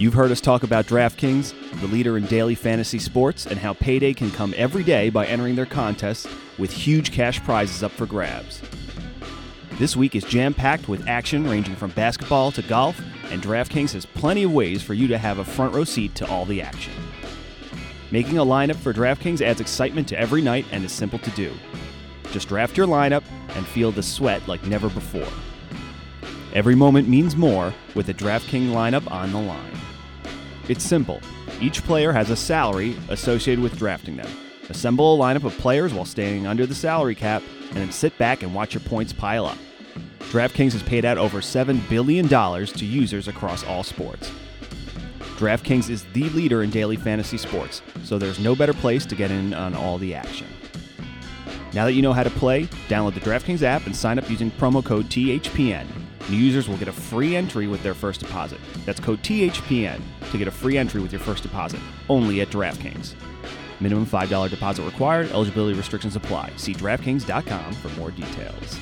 You've heard us talk about DraftKings, the leader in daily fantasy sports, and how payday can come every day by entering their contests with huge cash prizes up for grabs. This week is jam packed with action ranging from basketball to golf, and DraftKings has plenty of ways for you to have a front row seat to all the action. Making a lineup for DraftKings adds excitement to every night and is simple to do. Just draft your lineup and feel the sweat like never before. Every moment means more with a DraftKings lineup on the line. It's simple. Each player has a salary associated with drafting them. Assemble a lineup of players while staying under the salary cap, and then sit back and watch your points pile up. DraftKings has paid out over $7 billion to users across all sports. DraftKings is the leader in daily fantasy sports, so there's no better place to get in on all the action. Now that you know how to play, download the DraftKings app and sign up using promo code THPN. New users will get a free entry with their first deposit. That's code THPN to get a free entry with your first deposit, only at DraftKings. Minimum $5 deposit required, eligibility restrictions apply. See DraftKings.com for more details.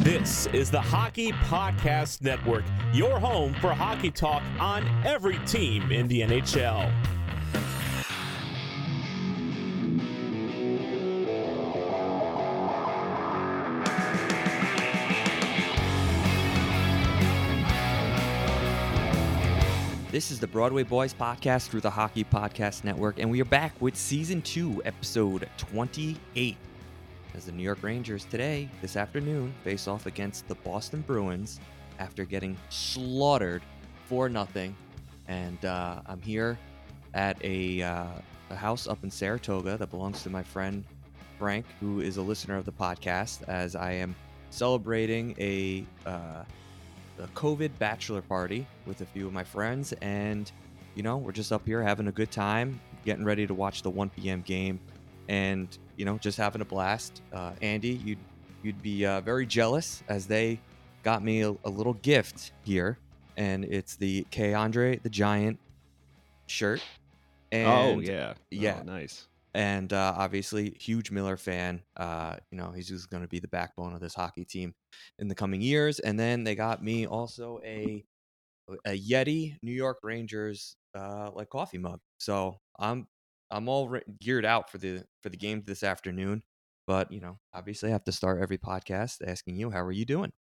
This is the Hockey Podcast Network, your home for hockey talk on every team in the NHL. This is the Broadway Boys podcast through the Hockey Podcast Network, and we are back with season two, episode 28. As the New York Rangers today, this afternoon, face off against the Boston Bruins after getting slaughtered for nothing. And uh, I'm here at a, uh, a house up in Saratoga that belongs to my friend Frank, who is a listener of the podcast, as I am celebrating a. Uh, a COVID bachelor party with a few of my friends, and you know, we're just up here having a good time, getting ready to watch the 1 p.m. game, and you know, just having a blast. Uh, Andy, you'd you'd be uh, very jealous as they got me a, a little gift here, and it's the K Andre the Giant shirt. And oh, yeah. yeah. Oh, nice. And uh, obviously huge Miller fan. Uh, you know, he's just going to be the backbone of this hockey team in the coming years. And then they got me also a a Yeti New York Rangers uh, like coffee mug. So I'm I'm all re- geared out for the for the game this afternoon. But you know, obviously, I have to start every podcast asking you, how are you doing?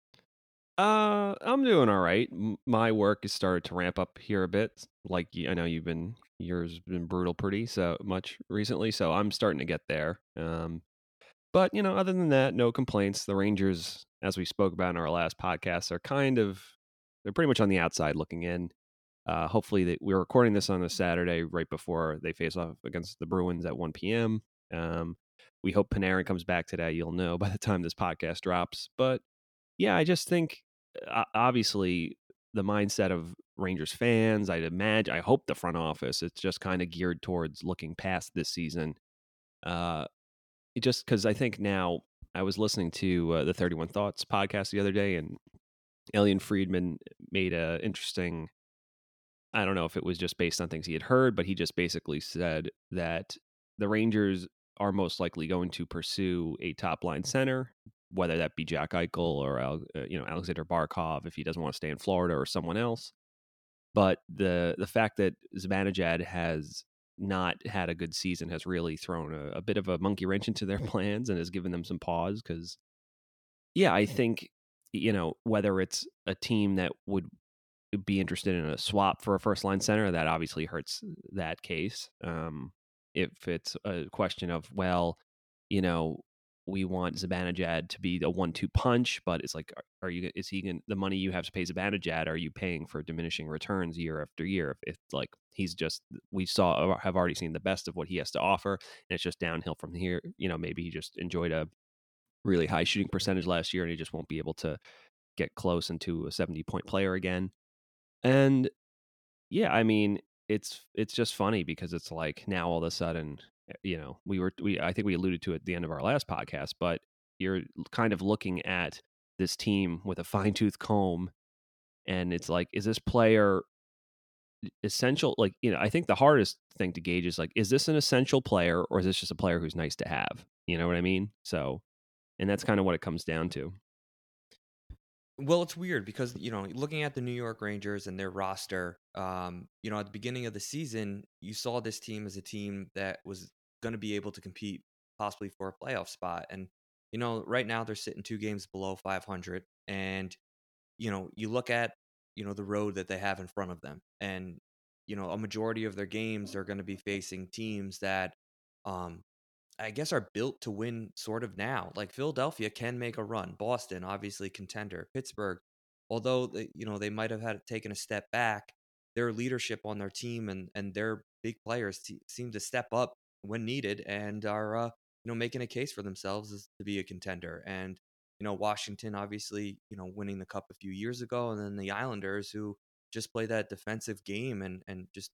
Uh, I'm doing all right. My work has started to ramp up here a bit. Like I know you've been yours has been brutal pretty so much recently, so I'm starting to get there. Um, but you know, other than that, no complaints. The Rangers, as we spoke about in our last podcast, are kind of they're pretty much on the outside looking in. Uh, hopefully, they, we're recording this on a Saturday right before they face off against the Bruins at 1 p.m. Um, we hope Panarin comes back today. You'll know by the time this podcast drops. But yeah, I just think uh, obviously the mindset of Rangers fans, I'd imagine, I hope the front office, it's just kind of geared towards looking past this season. Uh, just because I think now I was listening to uh, the 31 Thoughts podcast the other day, and Elliotte Friedman made a interesting. I don't know if it was just based on things he had heard, but he just basically said that the Rangers are most likely going to pursue a top line center, whether that be Jack Eichel or uh, you know Alexander Barkov if he doesn't want to stay in Florida or someone else. But the the fact that Zibanejad has not had a good season has really thrown a, a bit of a monkey wrench into their plans and has given them some pause because yeah, I think you know, whether it's a team that would be interested in a swap for a first line center, that obviously hurts that case. Um, if it's a question of, well, you know, we want Zibanejad to be the one-two punch, but it's like, are you? Is he going the money you have to pay Zibanejad? Are you paying for diminishing returns year after year? If, if like he's just, we saw uh, have already seen the best of what he has to offer, and it's just downhill from here. You know, maybe he just enjoyed a really high shooting percentage last year, and he just won't be able to get close into a seventy-point player again. And yeah, I mean, it's it's just funny because it's like now all of a sudden Uh, you know, we were we I think we alluded to it at the end of our last podcast, but you're kind of looking at this team with a fine tooth comb, and it's like, is this player essential? Like, you know, I think the hardest thing to gauge is like, is this an essential player or is this just a player who's nice to have? You know what I mean? So, and that's kind of what it comes down to. Well, it's weird because you know, looking at the New York Rangers and their roster, um, you know, at the beginning of the season, you saw this team as a team that was going to be able to compete possibly for a playoff spot. And you know, right now they're sitting two games below 500, and you know, you look at you know the road that they have in front of them, and you know, a majority of their games are going to be facing teams that, um, I guess, are built to win sort of now. Like Philadelphia can make a run, Boston obviously contender, Pittsburgh, although you know they might have had taken a step back, their leadership on their team and and their big players t- seem to step up when needed and are uh, you know making a case for themselves as to be a contender. And you know Washington obviously you know winning the cup a few years ago, and then the Islanders who just play that defensive game and and just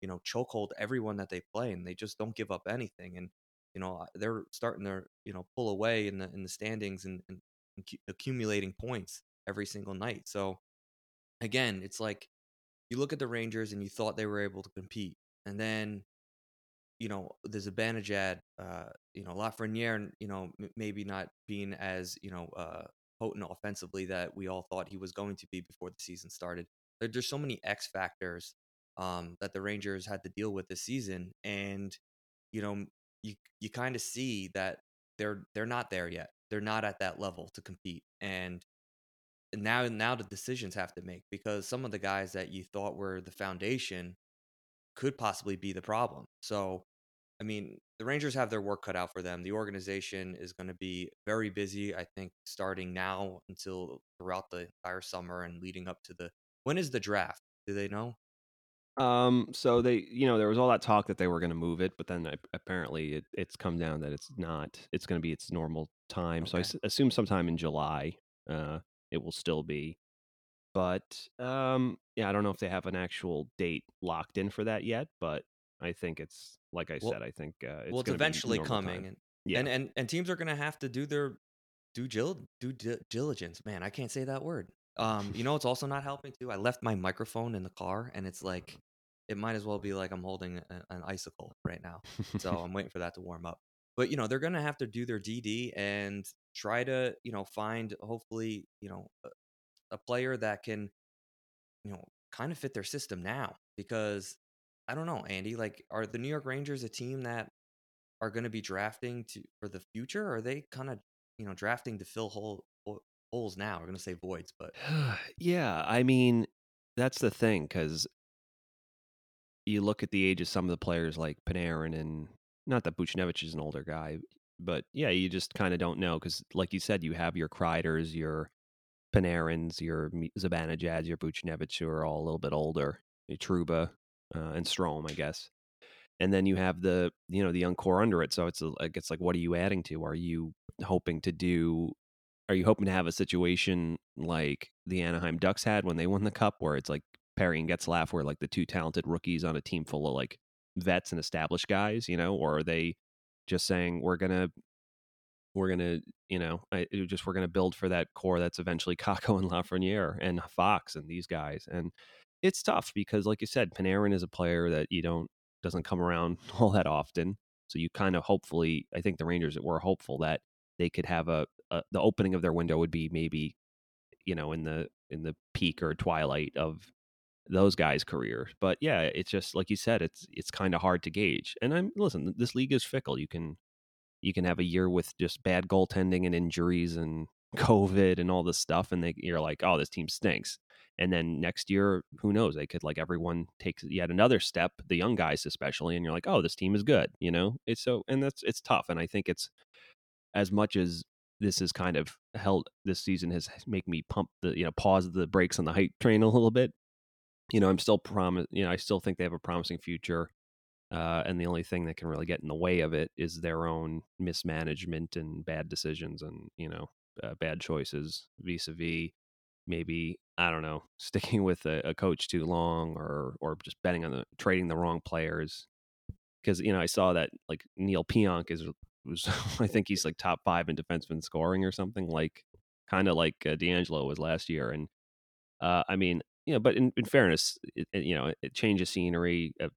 you know chokehold everyone that they play, and they just don't give up anything. And you know they're starting to you know pull away in the in the standings and, and accumulating points every single night. So again, it's like you look at the Rangers and you thought they were able to compete, and then you know, there's Zibanejad, uh, you know, Lafreniere, you know, m- maybe not being as, you know, uh, potent offensively that we all thought he was going to be before the season started. There, there's so many X factors um, that the Rangers had to deal with this season, and you know, you you kind of see that they're they're not there yet. They're not at that level to compete, and now now the decisions have to make because some of the guys that you thought were the foundation could possibly be the problem. So I mean, the Rangers have their work cut out for them. The organization is going to be very busy, I think, starting now until throughout the entire summer and leading up to the. When is the draft? Do they know? Um, so they, you know, there was all that talk that they were going to move it, but then apparently it, it's come down that it's not. It's going to be its normal time. So I s- assume sometime in July, uh, it will still be. But um, yeah, I don't know if they have an actual date locked in for that yet. But I think it's like I well, said. I think uh, it's well, it's eventually coming, and, yeah. and and and teams are going to have to do their due due diligence. Man, I can't say that word. Um, you know, it's also not helping too. I left my microphone in the car, and it's like it might as well be like I'm holding a, an icicle right now. so I'm waiting for that to warm up. But you know, they're going to have to do their DD and try to you know find hopefully you know a, a player that can you know kind of fit their system now because I don't know, Andy. Like, are the New York Rangers a team that are going to be drafting to for the future? Or are they kind of you know drafting to fill hole, holes now? We're going to say voids, but yeah, I mean that's the thing because you look at the age of some of the players like Panarin and not that Buchnevich is an older guy, but yeah, you just kind of don't know because, like you said, you have your Kreiders, your Panarins, your Zibanejads, your Buchnevich who are all a little bit older. Trouba, uh, and Strome, I guess. And then you have the you know the young core under it. So it's like it's like what are you adding to? Are you hoping to do? Are you hoping to have a situation like the Anaheim Ducks had when they won the cup, where it's like Perry and Getzlaf were like the two talented rookies on a team full of like vets and established guys, you know, or are they just saying we're gonna we're gonna you know I, just we're gonna build for that core that's eventually Kakko and Lafreniere and Fox and these guys and it's tough because, like you said, Panarin is a player that you don't doesn't come around all that often. So you kind of hopefully, I think the Rangers were hopeful that they could have a, a the opening of their window would be maybe, you know, in the in the peak or twilight of those guys' careers. But yeah, it's just like you said, it's it's kind of hard to gauge. And I'm listen, this league is fickle. You can you can have a year with just bad goaltending and injuries and COVID and all this stuff, and they you're like, oh, this team stinks. And then next year, who knows? They could like everyone takes yet another step, the young guys especially, and you're like, oh, this team is good. You know, it's so and that's it's tough. And I think it's as much as this is kind of held this season has make me pump the you know pause the brakes on the hype train a little bit. You know, I'm still promise. You know, I still think they have a promising future. Uh, and the only thing that can really get in the way of it is their own mismanagement and bad decisions and you know uh, bad choices vis-a-vis maybe I don't know sticking with a, a, coach too long or or just betting on the trading the wrong players because you know I saw that like neal Pionk is was I think he's like top five in defenseman scoring or something like kind of like uh, DeAngelo was last year and uh, I mean you know but in, in fairness it, it, you know it changes scenery uh,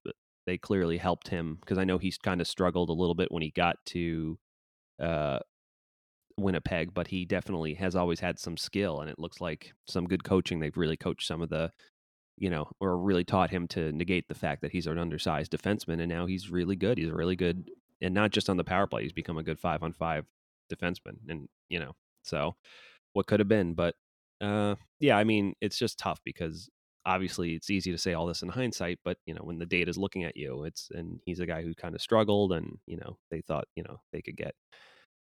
they clearly helped him because I know he's kind of struggled a little bit when he got to uh, Winnipeg, but he definitely has always had some skill, and it looks like some good coaching. They've really coached some of the, you know, or really taught him to negate the fact that he's an undersized defenseman, and now he's really good. He's really good, and not just on the power play, he's become a good five on five defenseman, and you know, so what could have been, but uh, yeah, I mean, it's just tough because obviously it's easy to say all this in hindsight, but you know, when the data is looking at you, it's and he's a guy who kind of struggled, and you know, they thought you know they could get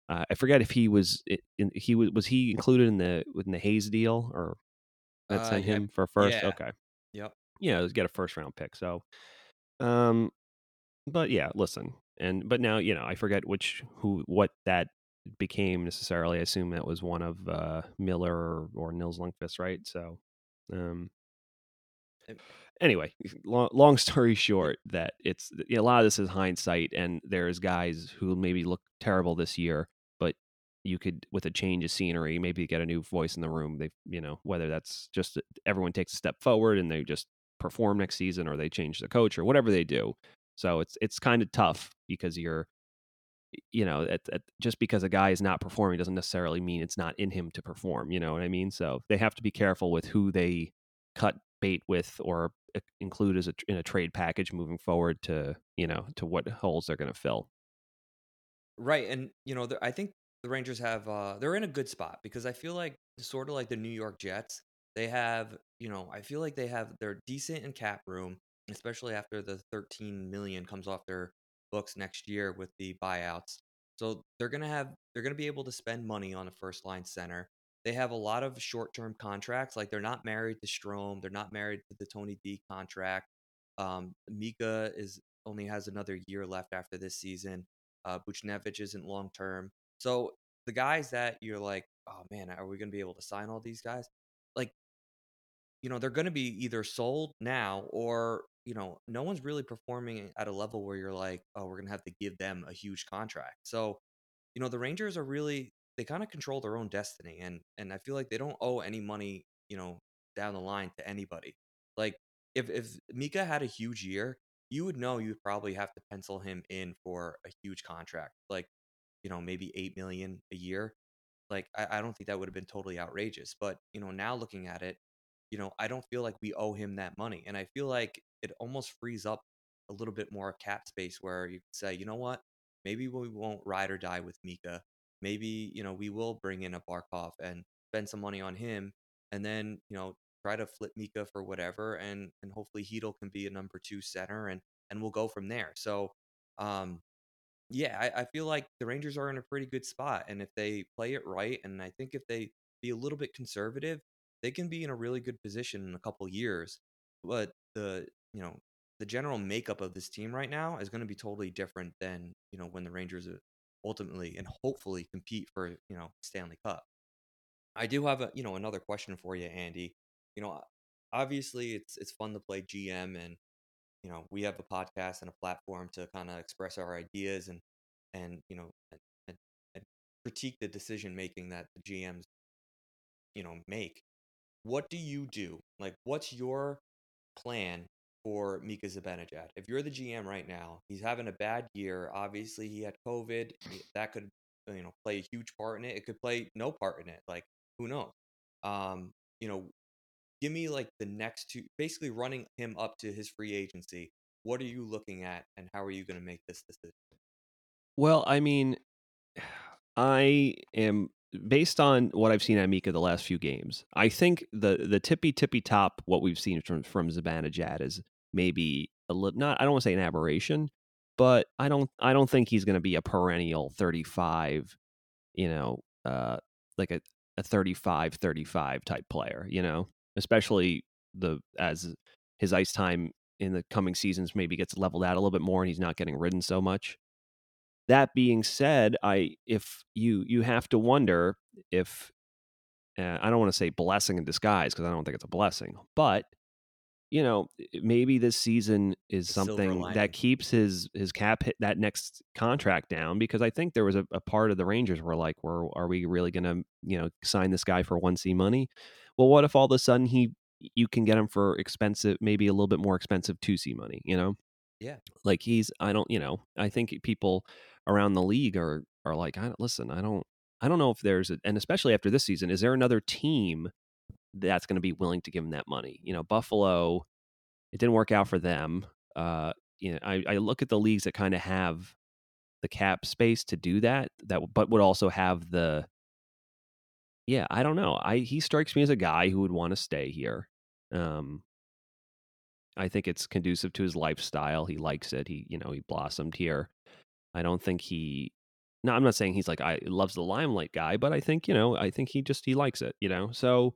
uh, I forget if he was in, he was was he included in the in the Hayes deal or that Uh, sent yeah, him for first. yeah, Okay, yep. yeah, let's get a first round pick. So, um, but yeah, listen, and but now you know I forget which who what that became necessarily. I assume that was one of uh, Miller or, or Nils Lundqvist, right? So, um, anyway, long, long story short, that it's you know, a lot of this is hindsight, and there's guys who maybe look terrible this year, but you could with a change of scenery maybe get a new voice in the room. They you know whether that's just everyone takes a step forward and they just perform next season, or they change the coach, or whatever they do. So it's it's kind of tough because you're you know, at, at, just because a guy is not performing doesn't necessarily mean it's not in him to perform. You know what I mean? So they have to be careful with who they cut bait with or uh, include as a, in a trade package moving forward to you know to what holes they're going to fill. Right, and you know, I think the Rangers have uh they're in a good spot because I feel like sort of like the New York Jets, they have, you know, I feel like they have they're decent in cap room, especially after the 13 million comes off their books next year with the buyouts. So they're going to have they're going to be able to spend money on a first line center. They have a lot of short-term contracts like they're not married to Strome. they're not married to the Tony D contract. Um Mika is only has another year left after this season. Uh, Buchnevich isn't long term. So the guys that you're like, oh man, are we going to be able to sign all these guys? Like, you know, they're going to be either sold now or, you know, no one's really performing at a level where you're like, oh, we're going to have to give them a huge contract. So, you know, the Rangers are really, they kind of control their own destiny. And, and I feel like they don't owe any money, you know, down the line to anybody. Like, if, if Mika had a huge year, you would know you would probably have to pencil him in for a huge contract, like you know maybe eight million a year. Like I, I don't think that would have been totally outrageous. But you know now looking at it, you know I don't feel like we owe him that money, and I feel like it almost frees up a little bit more cap space where you can say, you know what, maybe we won't ride or die with Mika. Maybe you know we will bring in a Barkov and spend some money on him, and then you know try to flip Mika for whatever, and and hopefully Chytil can be a number two center, and and we'll go from there. So, um, yeah, I, I feel like the Rangers are in a pretty good spot, and if they play it right, and I think if they be a little bit conservative, they can be in a really good position in a couple years. But the you know the general makeup of this team right now is going to be totally different than you know when the Rangers uh, ultimately and hopefully compete for you know Stanley Cup. I do have a you know another question for you, Andy you know, obviously it's it's fun to play GM and you know, we have a podcast and a platform to kind of express our ideas and and you know and, and, and critique the decision making that the GMs you know make. What do you do? Like what's your plan for Mika Zibanejad? If you're the GM right now, he's having a bad year. Obviously, he had COVID. That could you know play a huge part in it. It could play no part in it. Like who knows? Um, you know, give me like the next two, basically running him up to his free agency. What are you looking at, and how are you going to make this decision? Well, I mean, I am based on what I've seen at Mika the last few games, I think the the tippy tippy top what we've seen from from Zibanejad is maybe a little not I don't want to say an aberration, but I don't I don't think he's going to be a perennial 35, you know, uh like a a 35 35 type player, you know, especially the as his ice time in the coming seasons maybe gets leveled out a little bit more and he's not getting ridden so much. That being said, I if you you have to wonder if uh, I don't want to say blessing in disguise because I don't think it's a blessing, but you know maybe this season is something that keeps his his cap hit that next contract down because I think there was a, a part of the Rangers were like, "Were are we really going to you know sign this guy for one C money?" Well, what if all of a sudden he you can get him for expensive, maybe a little bit more expensive two C money? You know, Yeah. like he's I don't you know I think people around the league are are like, I don't, listen, I don't I don't know if there's a, and especially after this season, is there another team that's going to be willing to give him that money? You know, Buffalo, it didn't work out for them. Uh, you know, I, I look at the leagues that kind of have the cap space to do that, that but would also have the yeah, I don't know. I he strikes me as a guy who would want to stay here. Um, I think it's conducive to his lifestyle. He likes it. He, you know, he blossomed here. I don't think he. No, I'm not saying he's like I loves the limelight guy, but I think you know, I think he just he likes it. You know, so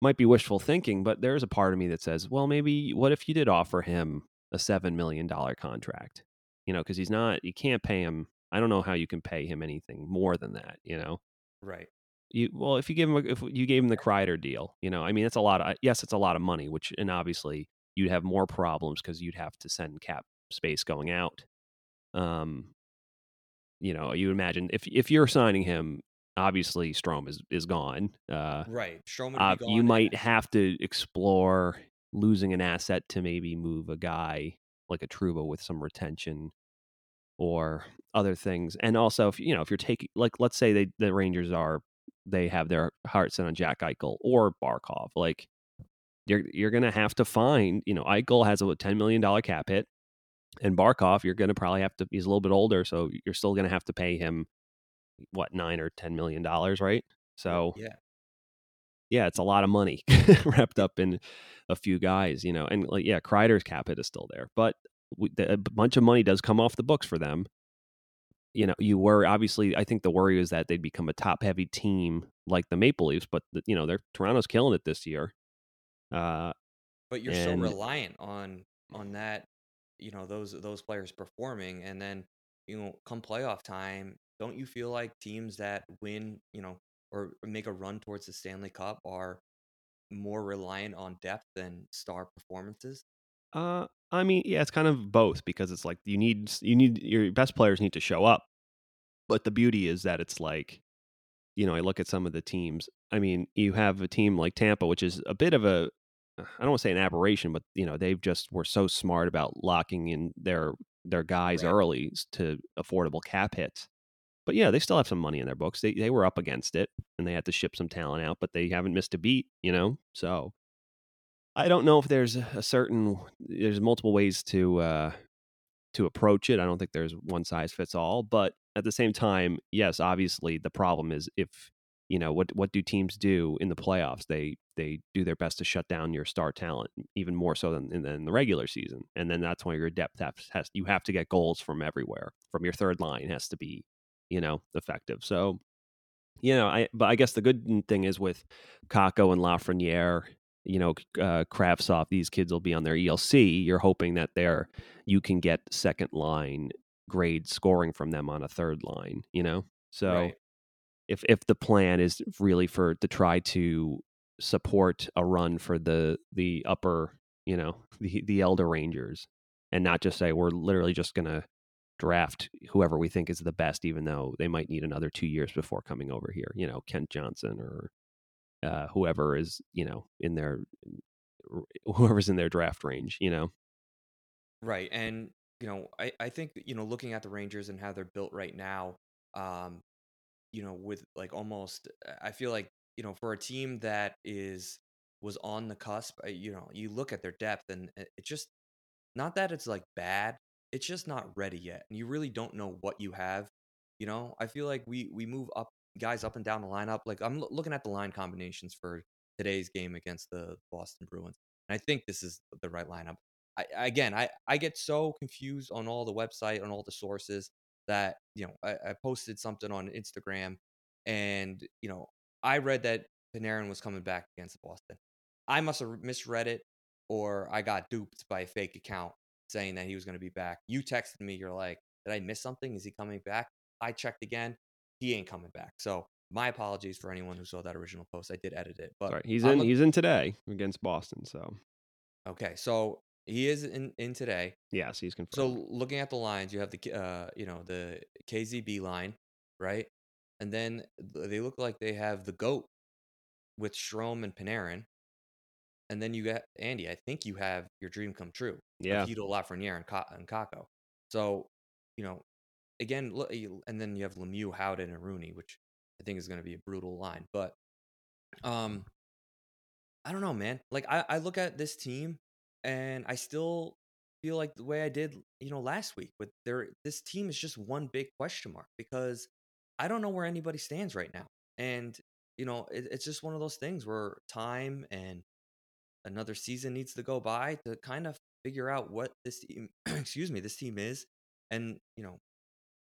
might be wishful thinking, but there's a part of me that says, well, maybe what if you did offer him a seven million dollar contract? You know, because he's not. You can't pay him. I don't know how you can pay him anything more than that. You know Right. you well if you give him a, if you gave him the Kreider deal, you know, I mean it's a lot of yes, it's a lot of money, which and obviously you'd have more problems because you'd have to send cap space going out. Um, you know, you imagine if if you're signing him, obviously Strome is is gone. Uh, Right. Would uh, you might and- have to explore losing an asset to maybe move a guy like a Trouba with some retention or other things. And also, if you know, if you're taking like, let's say they the Rangers are they have their heart set on Jack Eichel or Barkov, like you're you're gonna have to find. You know, Eichel has a ten million dollar cap hit, and Barkov, you're gonna probably have to. He's a little bit older, so you're still gonna have to pay him what nine or ten million dollars, right? So yeah. yeah, it's a lot of money wrapped up in a few guys, you know. And like, yeah, Kreider's cap hit is still there, but we, the, a bunch of money does come off the books for them. You know, you worry. Obviously, I think the worry is that they'd become a top-heavy team like the Maple Leafs, but the, you know, they're Toronto's killing it this year. Uh, But you're and- so reliant on on that, you know, those those players performing, and then you know, come playoff time, don't you feel like teams that win, you know, or make a run towards the Stanley Cup are more reliant on depth than star performances? Uh, I mean, yeah, it's kind of both because it's like you need you need your best players need to show up, but the beauty is that it's like, you know, I look at some of the teams. I mean, you have a team like Tampa, which is a bit of a, I don't want to say an aberration, but you know, they've just were so smart about locking in their their guys Right. early to affordable cap hits. But yeah, they still have some money in their books. They they were up against it and they had to ship some talent out, but they haven't missed a beat, you know. So I don't know if there's a certain there's multiple ways to uh to approach it. I don't think there's one size fits all, but at the same time, yes, obviously the problem is if you know what what do teams do in the playoffs? They they do their best to shut down your star talent even more so than in, than the regular season, and then that's why your depth has, has you have to get goals from everywhere. From your third line has to be you know effective. So you know, I but I guess the good thing is with Kakko and Lafreniere, you know, uh, Kravtsov, these kids will be on their ELC. You're hoping that they're you can get second line grade scoring from them on a third line. You know, so Right. if if the plan is really for to try to support a run for the the upper, you know, the the elder rangers, and not just say we're literally just gonna draft whoever we think is the best, even though they might need another two years before coming over here. You know, Kent Johnson or uh, whoever is you know in their whoever's in their draft range. You know, Right. And, you know, I, I think, you know, looking at the Rangers and how they're built right now, um, you know, with like almost, I feel like, you know, for a team that is, was on the cusp, uh, you know, you look at their depth and it it just, not that it's like bad, it's just not ready yet. And you really don't know what you have. You know, I feel like we, we move up guys up and down the lineup. Like I'm loo- looking at the line combinations for today's game against the Boston Bruins. And I think this is the right lineup. I- again, I, I get so confused on all the website, on all the sources that, you know, I, I posted something on Instagram and, you know, I read that Panarin was coming back against Boston. I must have misread it or I got duped by a fake account saying that he was going to be back. You texted me, you're like, did I miss something? Is he coming back? I checked again. He ain't coming back. So my apologies for anyone who saw that original post. I did edit it, but Right. He's I'm in. He's in today against Boston. So okay. So he is in, in today. yes, he's confirmed. So looking at the lines, you have the uh, you know, the KZB line, right? And then they look like they have the goat with Strome and Panarin. And then you got Andy. I think you have your dream come true. yeah, Chytil Lafreniere and, Ka- and Kakko. So, you know, again, and then you have Lemieux, Howden, and Rooney, which I think is going to be a brutal line. But, um, I don't know, man. Like I, I look at this team, and I still feel like the way I did, you know, last week with their this team is just one big question mark because I don't know where anybody stands right now, and you know, it, it's just one of those things where time and another season needs to go by to kind of figure out what this team excuse me this team is and you know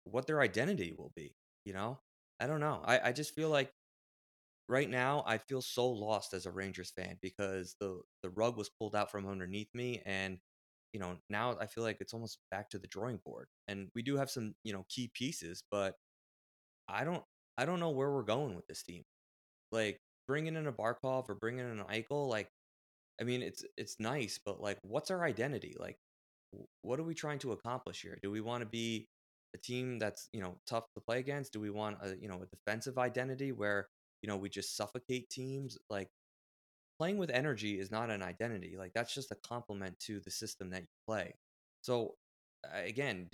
what their identity will be you know? I don't know i, I just feel like right now i feel so lost as a rangers fan because the the rug was pulled out from underneath me and you know now i feel like it's almost back to the drawing board and we do have some you know key pieces but i don't i don't know where we're going with this team like bringing in a barkov or bringing in an eichel like I mean, it's it's nice, but like, what's our identity? Like, what are we trying to accomplish here? Do we want to be a team that's you know tough to play against? Do we want a you know a defensive identity where you know we just suffocate teams? Like, playing with energy is not an identity. Like, that's just a complement to the system that you play. So, again,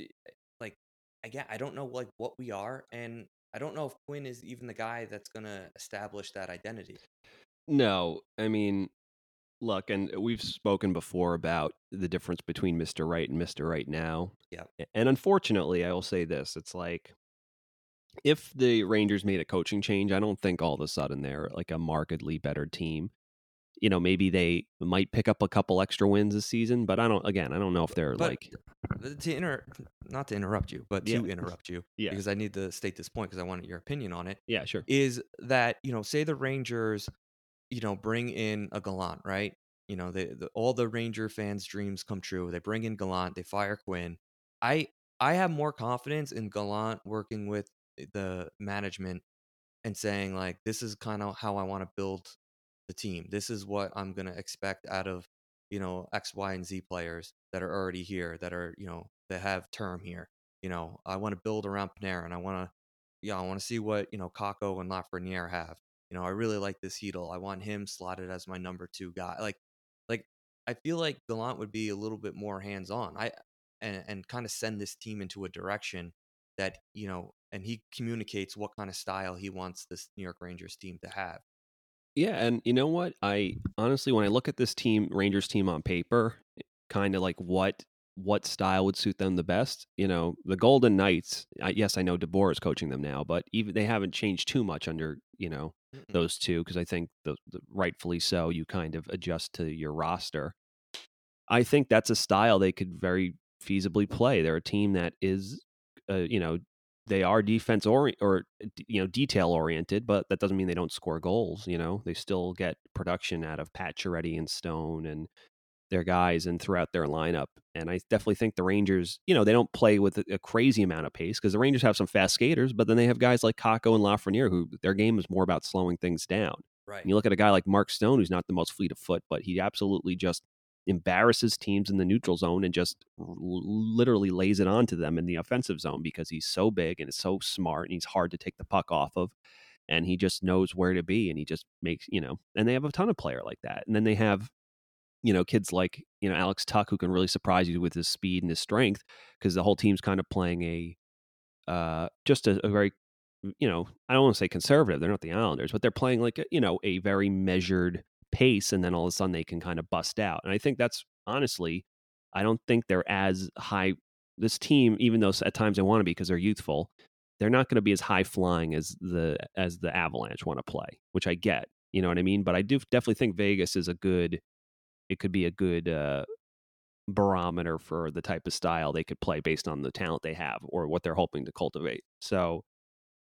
like, again, I don't know like what we are, and I don't know if Quinn is even the guy that's gonna establish that identity. No, I mean, look, and uh, we've spoken before about the difference between Mr. Right and Mr. Right now. Yeah. And unfortunately, I will say this it's like if the Rangers made a coaching change, I don't think all of a sudden they're like a markedly better team. You know, maybe they might pick up a couple extra wins this season, but I don't, again, I don't know if they're But like, to inter not to interrupt you but to Yeah. interrupt you Yeah. because i need to state this point because i wanted your opinion on it yeah, sure. is that you know say the rangers you know bring in a gallant right you know the, the all the ranger fans dreams come true they bring in gallant they fire quinn i i have more confidence in gallant working with the management and saying like this is kind of how i want to build the team. This is what i'm going to expect out of you know x y and z players that are already here that are you know that have term here. You know i want to build around panarin. I want to yeah i want to see what you know kakko and lafreniere have. You know i really like this Chytil. i want him slotted as my number two guy. Like like i feel like gallant would be a little bit more hands on i and and kind of send this team into a direction that you know and he communicates what kind of style he wants this new york rangers team to have Yeah, and you know what? I honestly, when I look at this team, Rangers team on paper, kind of like what what style would suit them the best. You know, the Golden Knights. I, yes, I know DeBoer is coaching them now, but even they haven't changed too much under you know Mm-mm. those two because I think the, the rightfully so. You kind of adjust to your roster. I think that's a style they could very feasibly play. They're a team that is, uh, you know, they are defense ori- or you know detail oriented, but that doesn't mean they don't score goals. You know, they still get production out of Pat Pacioretty and Stone and their guys and throughout their lineup. And I definitely think the Rangers, you know, they don't play with a, a crazy amount of pace because the Rangers have some fast skaters, but then they have guys like Kakko and Lafreniere who their game is more about slowing things down. right And you look at a guy like Mark Stone, who's not the most fleet of foot, but he absolutely just embarrasses teams in the neutral zone and just literally lays it onto them in the offensive zone because he's so big and so smart and he's hard to take the puck off of. And he just knows where to be and he just makes, you know, and they have a ton of player like that. And then they have, you know, kids like, you know, Alex Tuch who can really surprise you with his speed and his strength because the whole team's kind of playing a, uh, just a, a very you know, I don't want to say conservative. They're not the Islanders, but they're playing like a, you know a very measured pace, and then all of a sudden they can kind of bust out. And I think that's honestly, I don't think they're as high. This team, even though at times they want to be because they're youthful, they're not going to be as high flying as the as the Avalanche want to play, which I get. You know what I mean? But I do definitely think Vegas is a good. It could be a good uh, barometer for the type of style they could play based on the talent they have or what they're hoping to cultivate. So,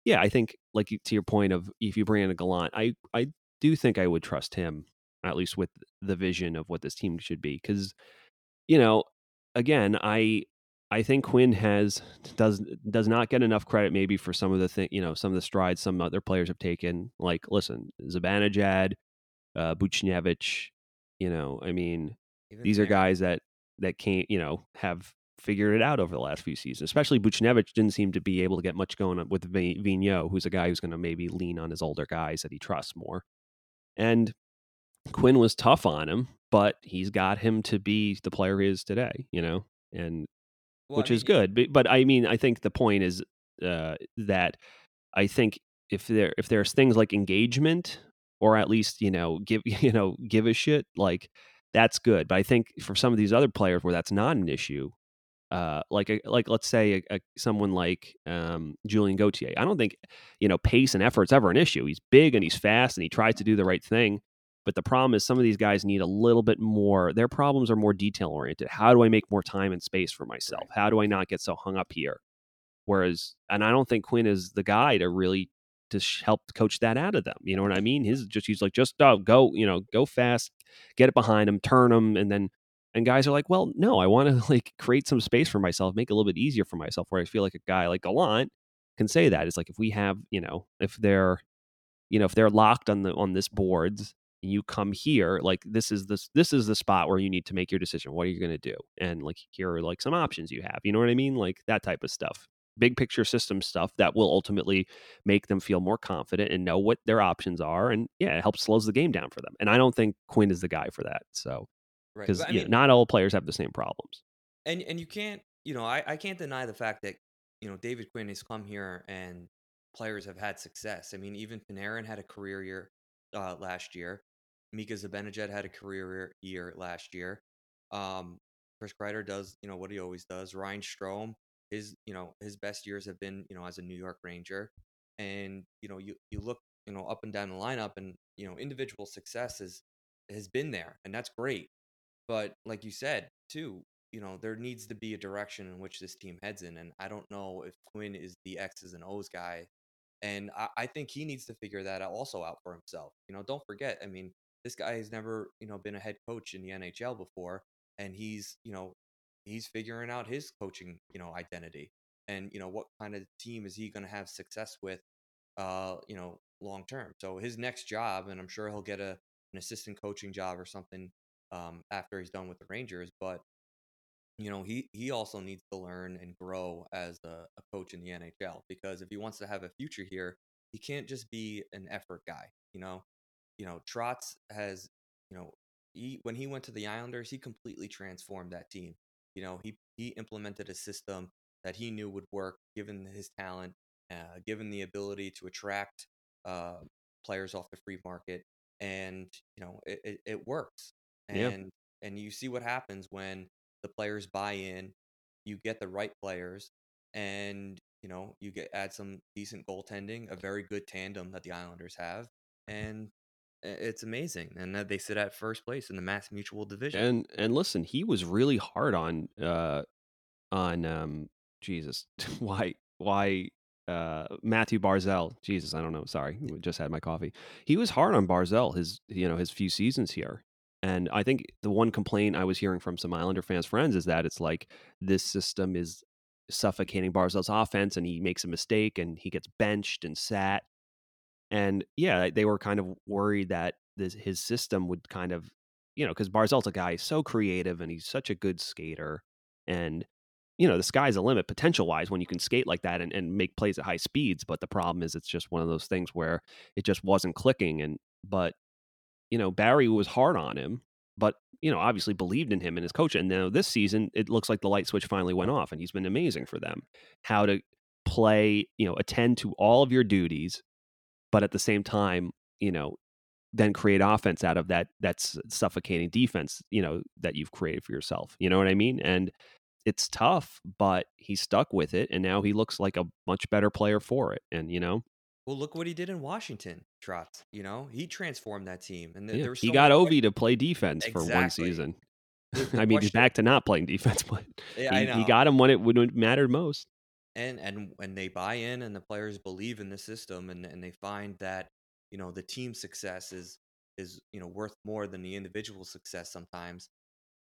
yeah, I think like to your point of if you bring in a Gallant, I I do think I would trust him at least with the vision of what this team should be because you know again I I think Quinn has does does not get enough credit maybe for some of the thing you know some of the strides some other players have taken like listen Zibanejad, uh, Buchnevich, you know I mean Even these are guys that that can't you know have figured it out over the last few seasons. Especially Buchnevich didn't seem to be able to get much going on with Vi- Vigneault, who's a guy who's going to maybe lean on his older guys that he trusts more. And Quinn was tough on him, but he's got him to be the player he is today, you know, and Well, I which is mean, good. But, but I mean, I think the point is uh, that I think if there if there's things like engagement or at least you know give you know give a shit like that's good. But I think for some of these other players where that's not an issue, uh, like a, like let's say a, a, someone like um, Julien Gauthier. I don't think you know pace and effort's ever an issue. He's big and he's fast and he tries to do the right thing. But the problem is some of these guys need a little bit more. Their problems are more detail oriented. How do I make more time and space for myself? How do I not get so hung up here? Whereas, and I don't think Quinn is the guy to really to sh- help coach that out of them. You know what I mean? His just he's like just uh, go, you know, go fast, get it behind him, turn him, and then and guys are like, well, no, I want to like create some space for myself, make it a little bit easier for myself. Where I feel like a guy like Gallant can say that. It's like if we have, you know, if they're, you know, if they're locked on the on this boards, and you come here, like this is this this is the spot where you need to make your decision. What are you going to do? And like here are like some options you have. You know what I mean? Like that type of stuff. Big picture system stuff that will ultimately make them feel more confident and know what their options are. And yeah, it helps slows the game down for them. And I don't think Quinn is the guy for that. So right. because I you know, not all players have the same problems. and and you can't, you know, I, I can't deny the fact that you know David Quinn has come here and players have had success. I mean, even Panarin had a career year uh, last year. Mika Zibanejad had a career year last year. Um, Chris Kreider does, you know, what he always does. Ryan Strome, his, you know, his best years have been, you know, as a New York Ranger. And you know, you you look, you know, up and down the lineup, and you know, individual success is has been there, and that's great. But like you said, too, you know, there needs to be a direction in which this team heads in. And I don't know if Quinn is the X's and O's guy. And I, I think he needs to figure that also out for himself. You know, don't forget, I mean, this guy has never, you know, been a head coach in the NHL before. And he's, you know, he's figuring out his coaching, you know, identity. And, you know, what kind of team is he going to have success with, uh, you know, long term. So his next job, and I'm sure he'll get a an assistant coaching job or something um, after he's done with the Rangers. But you know, he he also needs to learn and grow as a, a coach in the NHL because if he wants to have a future here, he can't just be an effort guy. You know, you know, Trotz has, you know, he when he went to the Islanders, he completely transformed that team. You know, he he implemented a system that he knew would work given his talent, uh, given the ability to attract uh, players off the free market, and you know, it, it, it works. Yeah. And and you see what happens when the players buy in, you get the right players, and you know you get add some decent goaltending, a very good tandem that the Islanders have, and i- it's amazing. And that they sit at first place in the Mass Mutual division. And and listen, he was really hard on uh on um Jesus why why uh Mathew Barzal. Jesus, I don't know. Sorry, just had my coffee. He was hard on Barzal his you know his few seasons here. And I think the one complaint I was hearing from some Islander fans friends is that it's like this system is suffocating Barzal's offense and he makes a mistake and he gets benched and sat. And yeah, they were kind of worried that this his system would kind of you know, because Barzal's a guy he's so creative and he's such a good skater. And, you know, the sky's the limit potential wise when you can skate like that and, and make plays at high speeds. But the problem is it's just one of those things where it just wasn't clicking. And, but, you know, Barry was hard on him, but, you know, obviously believed in him and his coach. And now this season, it looks like the light switch finally went off and he's been amazing for them. How to play, you know, attend to all of your duties, but at the same time, you know, then create offense out of that that's suffocating defense you know that you've created for yourself you know what i mean and it's tough, but he stuck with it, and now he looks like a much better player for it. And you know, Well, look what he did in Washington, Trotz. You know, he transformed that team, and th- yeah, there was he got much Ovi to play defense for one season. I mean, he's back to not playing defense, but Yeah, he, he got him when it would have mattered most. And and when they buy in and the players believe in the system and and they find that you know the team success is is you know worth more than the individual success sometimes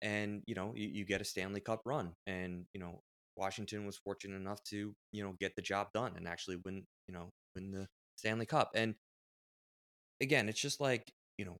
and you know you, you get a stanley cup run and you know washington was fortunate enough to you know get the job done and actually win you know win the stanley cup and again it's just like you know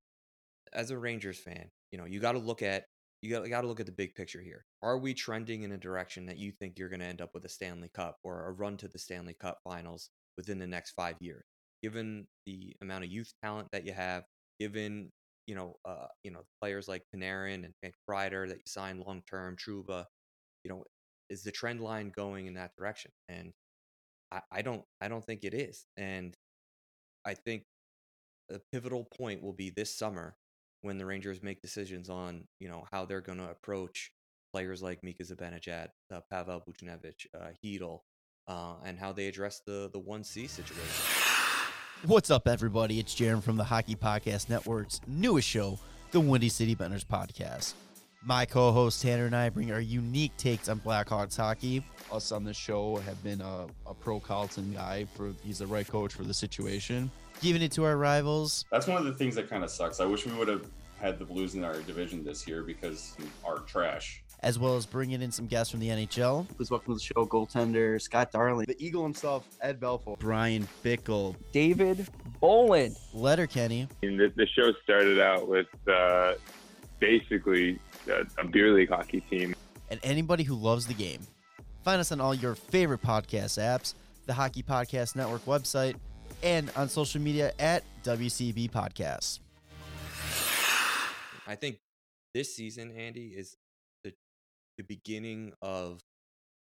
as a rangers fan you know you got to look at you got, got to look at the big picture here. Are we trending in a direction that you think you're going to end up with a Stanley Cup or a run to the Stanley Cup finals within the next five years? Given the amount of youth talent that you have, given you know, uh, you know, players like Panarin and, and Kreider that you signed long term, Trouba, you know, is the trend line going in that direction? And I, I don't, I don't think it is. And I think a pivotal point will be this summer when the Rangers make decisions on you know how they're going to approach players like Mika Zibanejad, uh, Pavel Buchnevich, uh, Chytil, uh, and how they address the the one C situation. What's up, everybody? It's Jaron from the Hockey Podcast Network's newest show, the Windy City Benders Podcast. My co host Tanner and I bring our unique takes on Blackhawks hockey. us on this show have been a, a pro Colliton guy for he's the right coach for the situation. Giving it to our rivals, That's one of the things that kind of sucks. I wish we would have had the Blues in our division this year because our trash. as well as bringing in some guests from the NHL. Please welcome to the show goaltender Scott Darling, the Eagle himself, Ed Belfour. Bryan Bickell, David Bolland. Letterkenny, And the, the show started out with uh, basically a, a beer league hockey team. and anybody who loves the game. Find us on all your favorite podcast apps, the Hockey Podcast Network website, and on social media at WCB Podcasts. I think this season, Andy, is the the beginning of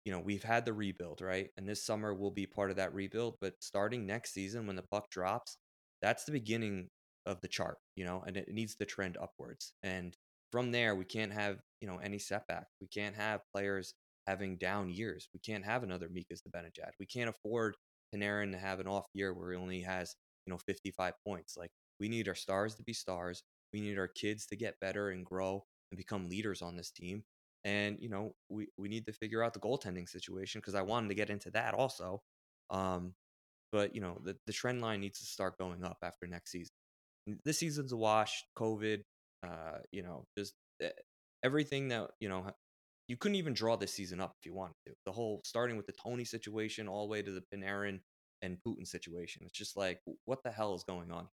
you know we've had the rebuild right, and this summer will be part of that rebuild. But starting next season, when the puck drops, that's the beginning of the chart, you know, and it needs to trend upwards. And from there, we can't have you know any setback. We can't have players having down years. We can't have another Mika Zibanejad. We can't afford Panarin to have an off year where he only has you know 55 points. Like we need our stars to be stars. We need our kids to get better and grow and become leaders on this team. And you know, we we need to figure out the goaltending situation because I wanted to get into that also. Um, but you know, the the trend line needs to start going up after next season. This season's a wash. COVID, uh, you know, just eh, everything that you know. You couldn't even draw this season up if you wanted to. The whole starting with the Tony situation all the way to the Panarin and Putin situation. It's just like, what the hell is going on?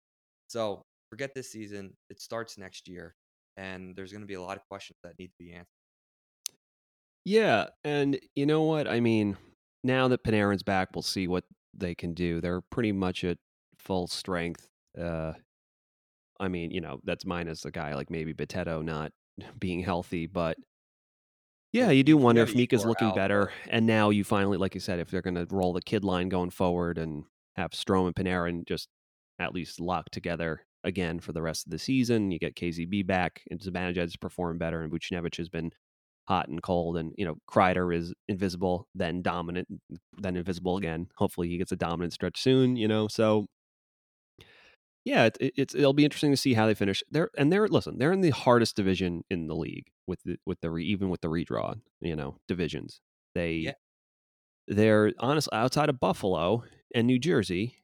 So forget this season. It starts next year, and there's going to be a lot of questions that need to be answered. Yeah, and you know what? I mean, now that Panarin's back, we'll see what they can do. They're pretty much at full strength. Uh, I mean, you know, that's minus a guy like maybe Bitetto not being healthy, but yeah, you do wonder if Mika's looking out, better. And now you finally, like you said, if they're going to roll the kid line going forward and have Strome and Panarin just at least locked together again for the rest of the season, you get KZB back, and Zibanejad's performing better, and Buchnevich has been hot and cold, and you know Kreider is invisible, then dominant, then invisible again. Hopefully, he gets a dominant stretch soon. You know, so yeah, it, it, it's it'll be interesting to see how they finish. They're and they're listen, they're in the hardest division in the league with the with the re, even with the redraw, you know, divisions. They Yeah. they're honestly outside of Buffalo and New Jersey.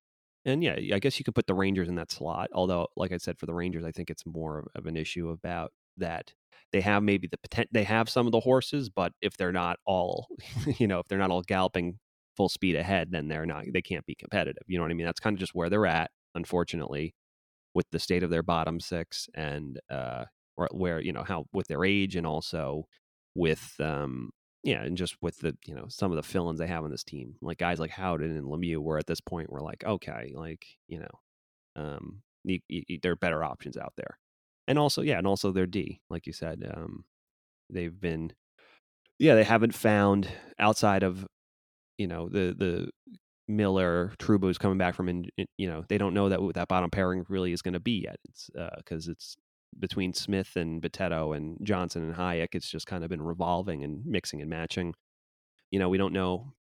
And yeah, I guess you could put the Rangers in that slot. Although, like I said, for the Rangers, I think it's more of, of an issue about that they have maybe the potent, they have some of the horses, but if they're not all, you know, if they're not all galloping full speed ahead, then they're not, they can't be competitive. You know what I mean? That's kind of just where they're at, unfortunately, with the state of their bottom six and, uh, or where, you know, how with their age and also with, um, yeah, and just with the, you know, some of the fill-ins they have on this team, like guys like Howden and Lemieux, were at this point we're like, okay, like, you know, um, you, you, there are better options out there. And also yeah and also their d like you said um they've been yeah they haven't found outside of you know the the miller Trouba's coming back from in, you know they don't know that that bottom pairing really is going to be yet it's uh because it's between Smith and Bitetto and Johnson and Hajek, it's just kind of been revolving and mixing and matching. You know, we don't know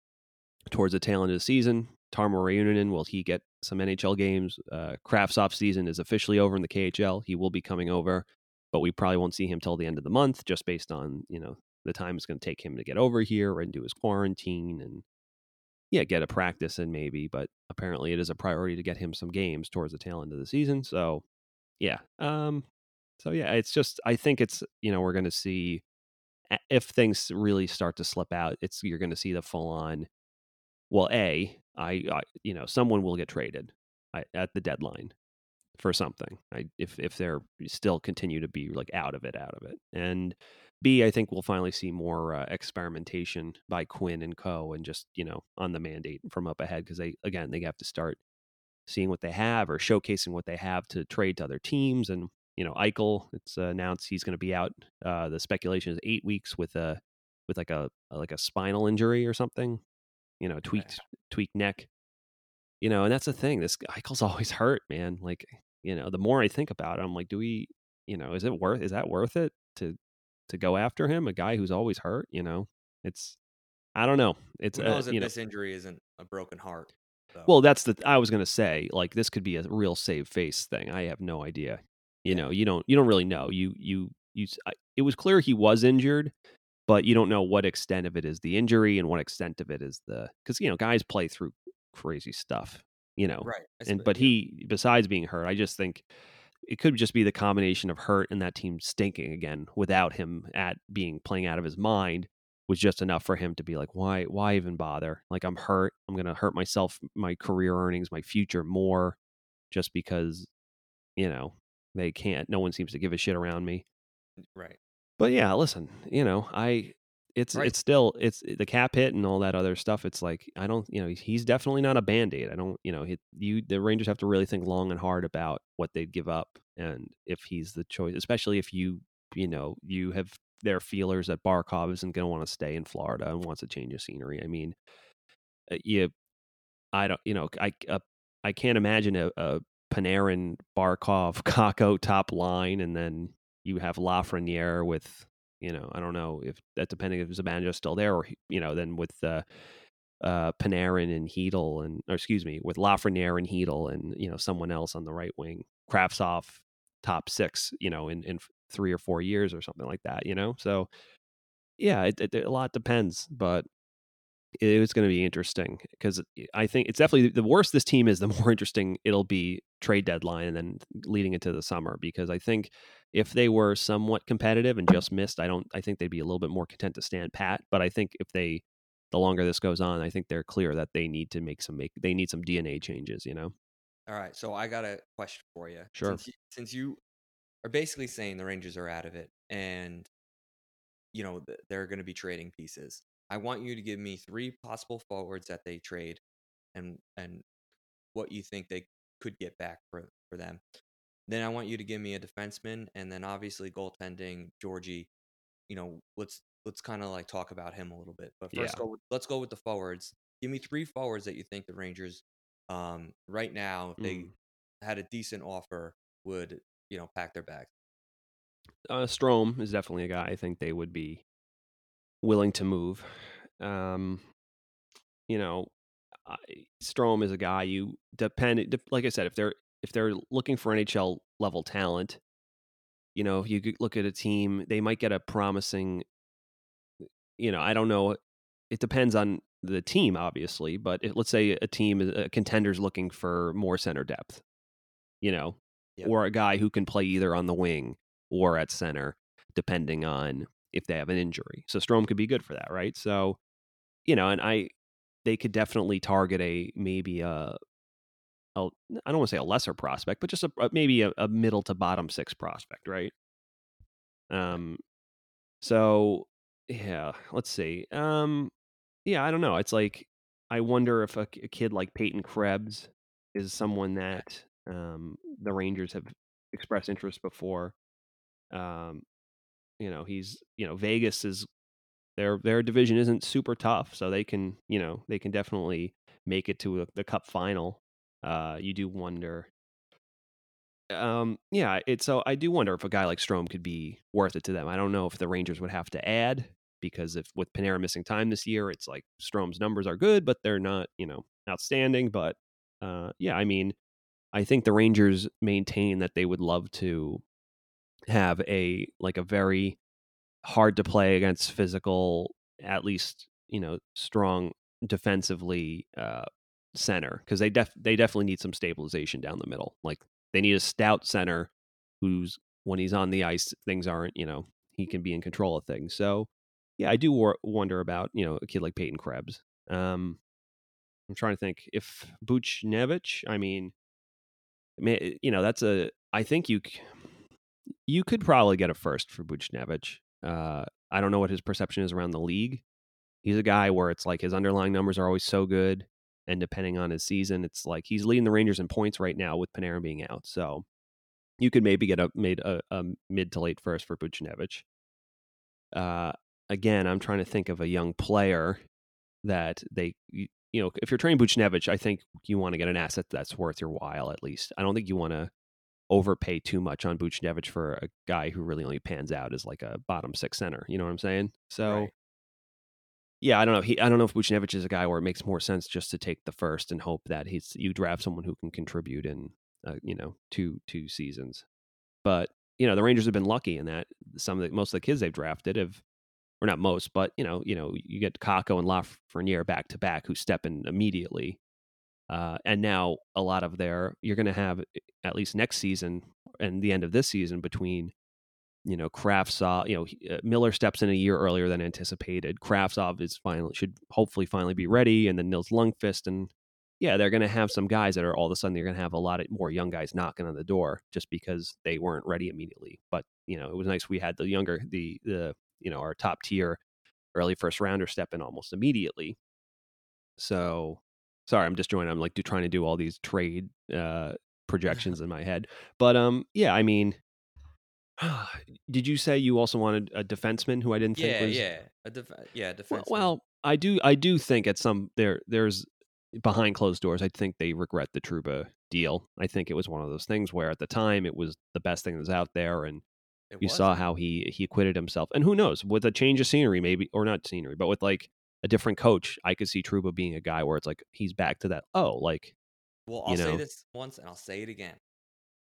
towards the tail end of the season. Tarmo Reunanen, will he get some NHL games? Uh, Kravtsov's season is officially over in the KHL. He will be coming over, but we probably won't see him till the end of the month, just based on you know the time it's going to take him to get over here and do his quarantine and yeah, get a practice in maybe. But apparently, it is a priority to get him some games towards the tail end of the season. So yeah, um, so yeah, it's just I think it's you know we're going to see if things really start to slip out, it's you're going to see the full on. Well, a I, I you know someone will get traded at the deadline for something. I, if if they're still continue to be like out of it, out of it, and B, I think we'll finally see more uh, experimentation by Quinn and Co. and just you know on the mandate from up ahead because they again they have to start seeing what they have or showcasing what they have to trade to other teams and you know Eichel it's uh, announced he's going to be out. Uh, the speculation is eight weeks with a with like a like a spinal injury or something. You know, tweaked tweaked neck. You know, and that's the thing. This Eichel's always hurt, man. Like you know, the more I think about it, I'm like, do we? You know, is it worth? Is that worth it to to go after him, a guy who's always hurt. You know, it's I don't know. It's Who knows uh, if you know. this injury isn't a broken heart? Well, that's the I was gonna say like this could be a real save face thing. I have no idea. You know, you don't you don't really know. You you you. It was clear he was injured, but you don't know what extent of it is the injury and what extent of it is the because you know guys play through crazy stuff. You know, Right, And but he besides being hurt, I just think it could just be the combination of hurt and that team stinking again without him at being playing out of his mind was just enough for him to be like why why even bother? Like i'm hurt. I'm going to hurt myself my career earnings my future more just because you know they can't no one seems to give a shit around me. Right. but yeah listen you know i it's Right. it's still it's the cap hit and all that other stuff it's like i don't you know he's definitely not a band-aid i don't you know he, you the rangers have to really think long and hard about what they'd give up and if he's the choice especially if you you know you have their feelers that barkov isn't going to want to stay in florida and wants to change of scenery i mean uh, you i don't you know i uh, i can't imagine a, a panarin barkov kakko top line and then you have lafreniere with you know, I don't know if that depending if Zibanejad's still there or you know, then with uh, uh, Panarin and Chytil and or excuse me, with Lafreniere and Chytil and you know someone else on the right wing, Kravtsov top six, you know, in in three or four years or something like that, you know. So yeah, it, it, a lot depends, but it is going to be interesting because I think it's definitely the worse this team is, the more interesting it'll be trade deadline and then leading into the summer. Because I think if they were somewhat competitive and just missed, I don't. I think they'd be a little bit more content to stand pat. But I think if they, the longer this goes on, I think they're clear that they need to make some make they need some DNA changes. You know. All right, so I got a question for you. Sure. Since you, since you are basically saying the Rangers are out of it, and you know they're going to be trading pieces, I want you to give me three possible forwards that they trade, and and what you think they could get back for for them. Then I want you to give me a defenseman, and then obviously goaltending Georgie. You know, let's let's kind of like talk about him a little bit. But first, Yeah. go with, let's go with the forwards. Give me three forwards that you think the Rangers, um, right now, if they Mm. had a decent offer, would you know pack their bags. uh, Strome is definitely a guy I think they would be willing to move. Um, you know, I, Strome is a guy you depend. de- Like I said, if they're if they're looking for NHL level talent, you know, if you look at a team, they might get a promising. You know, I don't know. It depends on the team, obviously, but if, let's say a team, a contender's looking for more center depth. You know, Yep. or a guy who can play either on the wing or at center, depending on if they have an injury. So Strome could be good for that, right? So, you know, and I, they could definitely target a maybe a, I don't want to say a lesser prospect, but just a, a- maybe a, a middle to bottom six prospect, right? Um, so yeah, let's see. Um, yeah, I don't know. It's like I wonder if a, a kid like Peyton Krebs is someone that um, the Rangers have expressed interest before. Um, you know, he's you know Vegas is their their division isn't super tough, so they can you know they can definitely make it to a, the Cup final. Uh, you do wonder. um, yeah, it's so I do wonder if a guy like Strome could be worth it to them. I don't know if the Rangers would have to add because if with Panarin missing time this year, it's like Strome's numbers are good, but they're not, you know, outstanding. But uh, yeah, I mean, I think the Rangers maintain that they would love to have a like a very hard to play against physical, at least you know, strong defensively uh, center because they def they definitely need some stabilization down the middle. Like they need a stout center who's when he's on the ice, things aren't you know he can be in control of things. So yeah, I do wonder about you know a kid like Peyton Krebs. Um, I'm trying to think if Buchnevich. I mean, you know that's a. I think you you could probably get a first for Buchnevich. Uh, I don't know what his perception is around the league. He's a guy where it's like his underlying numbers are always so good, and depending on his season, it's like he's leading the Rangers in points right now with Panarin being out. So you could maybe get a made a, a mid to late first for Buchnevich. Uh, again, I'm trying to think of a young player that they, you, you know, if you're trading Buchnevich, I think you want to get an asset that's worth your while at least. I don't think you want to overpay too much on Buchnevich for a guy who really only pans out as like a bottom six center. You know what I'm saying? So. Yeah, I don't know. He, I don't know if Buchnevich is a guy where it makes more sense just to take the first and hope that he's you draft someone who can contribute in, uh, you know, two two seasons. But you know, the Rangers have been lucky in that some of the most of the kids they've drafted have or not most, but you know, you know, you get Kakko and Lafreniere back to back who step in immediately. Uh, and now a lot of their you're going to have eh, at least next season and the end of this season between you know Kravtsov, you know uh, Miller steps in a year earlier than anticipated. Kravtsov is finally should hopefully finally be ready, and then Nils Lundkvist and yeah, they're going to have some guys that are all of a sudden they're going to have a lot of more young guys knocking on the door just because they weren't ready immediately. But you know, it was nice we had the younger the the you know our top tier early first rounder step in almost immediately. So sorry, I'm just joining. I'm like do, trying to do all these trade uh, projections in my head. But um, yeah, I mean, did you say you also wanted a defenseman who I didn't yeah, think was yeah, a def- yeah, defenseman. well, well, I do I do think at some there there's behind closed doors, I think they regret the Trouba deal. I think it was one of those things where at the time it was the best thing that was out there, and It you was. saw how he he acquitted himself. And who knows, with a change of scenery, maybe or not scenery, but with like a different coach, I could see Trouba being a guy where it's like he's back to that. Oh, like Well, I'll you say this once and I'll say it again.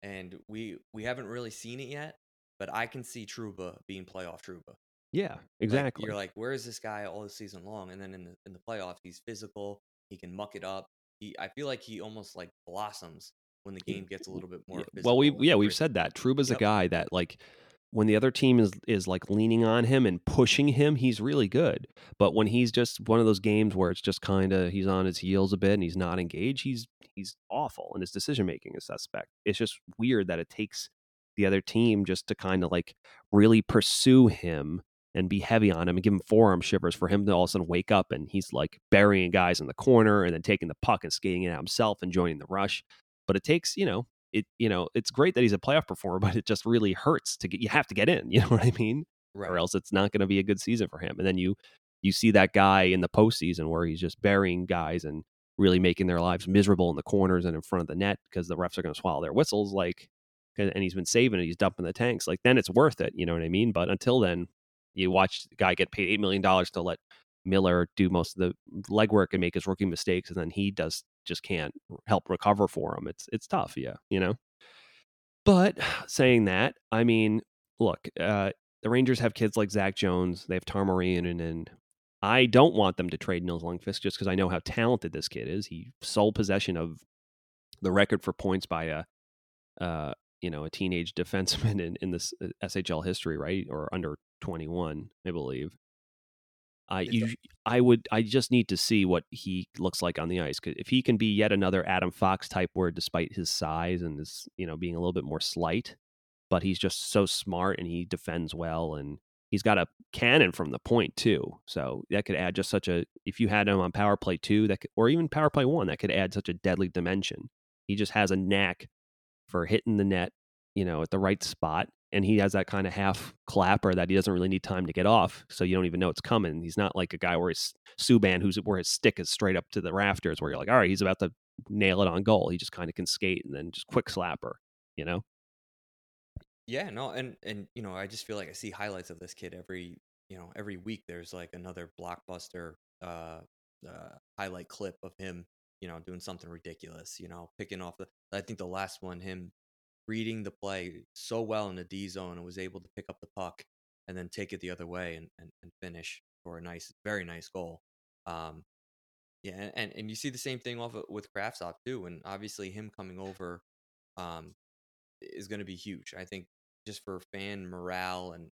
And we we haven't really seen it yet, but I can see Trouba being playoff Trouba. yeah, Like, exactly. you're like, where is this guy all the season long? And then in the in the playoffs, he's physical. He can muck it up. He, I feel like he almost like blossoms when the game gets a little bit more. Physical well, we yeah, we've said that Trouba's a guy that like when the other team is is like leaning on him and pushing him, he's really good. But when he's just one of those games where it's just kind of he's on his heels a bit and he's not engaged, he's he's awful and his decision making is suspect. It's just weird that it takes the other team just to kind of like really pursue him and be heavy on him and give him forearm shivers for him to all of a sudden wake up and he's like burying guys in the corner and then taking the puck and skating it out himself and joining the rush. But it takes, you know, it you know, it's great that he's a playoff performer, but it just really hurts to get you have to get in, you know what I mean? Right. Or else it's not going to be a good season for him. And then you you see that guy in the postseason where he's just burying guys and really making their lives miserable in the corners and in front of the net because the refs are going to swallow their whistles like and he's been saving it he's dumping the tanks like then it's worth it you know what i mean but until then you watch the guy get paid eight million dollars to let Miller do most of the legwork and make his rookie mistakes, and then he does just can't help recover for him. It's it's tough, yeah, you know. But saying that, I mean, look, uh, the Rangers have kids like Zach Jones, they have Tarmarine, and and I don't want them to trade Nils Lundkvist just because I know how talented this kid is. He sole possession of the record for points by a uh, you know a teenage defenseman in, in this uh, SHL history, right? Or under twenty one, I believe. I you, I would I just need to see what he looks like on the ice. Cause if he can be yet another Adam Fox type, where despite his size and his you know being a little bit more slight, but he's just so smart and he defends well and he's got a cannon from the point too. So that could add just such a if you had him on power play two that could, or even power play one that could add such a deadly dimension. He just has a knack for hitting the net, you know, at the right spot. And he has that kind of half clapper that he doesn't really need time to get off, so you don't even know it's coming. He's not like a guy where his Subban, who's where his stick is straight up to the rafters, where you're like, all right, he's about to nail it on goal. He just kind of can skate and then just quick slapper. You know. Yeah, no, and and you know, I just feel like I see highlights of this kid every you know every week. There's like another blockbuster uh, uh highlight clip of him, you know, doing something ridiculous. You know, picking off the. I think the last one, him reading the play so well in the D zone and was able to pick up the puck and then take it the other way and, and, and finish for a nice, very nice goal. Um, yeah, and, and you see the same thing off of, with Kravtsov too, and obviously him coming over um, is going to be huge. I think just for fan morale and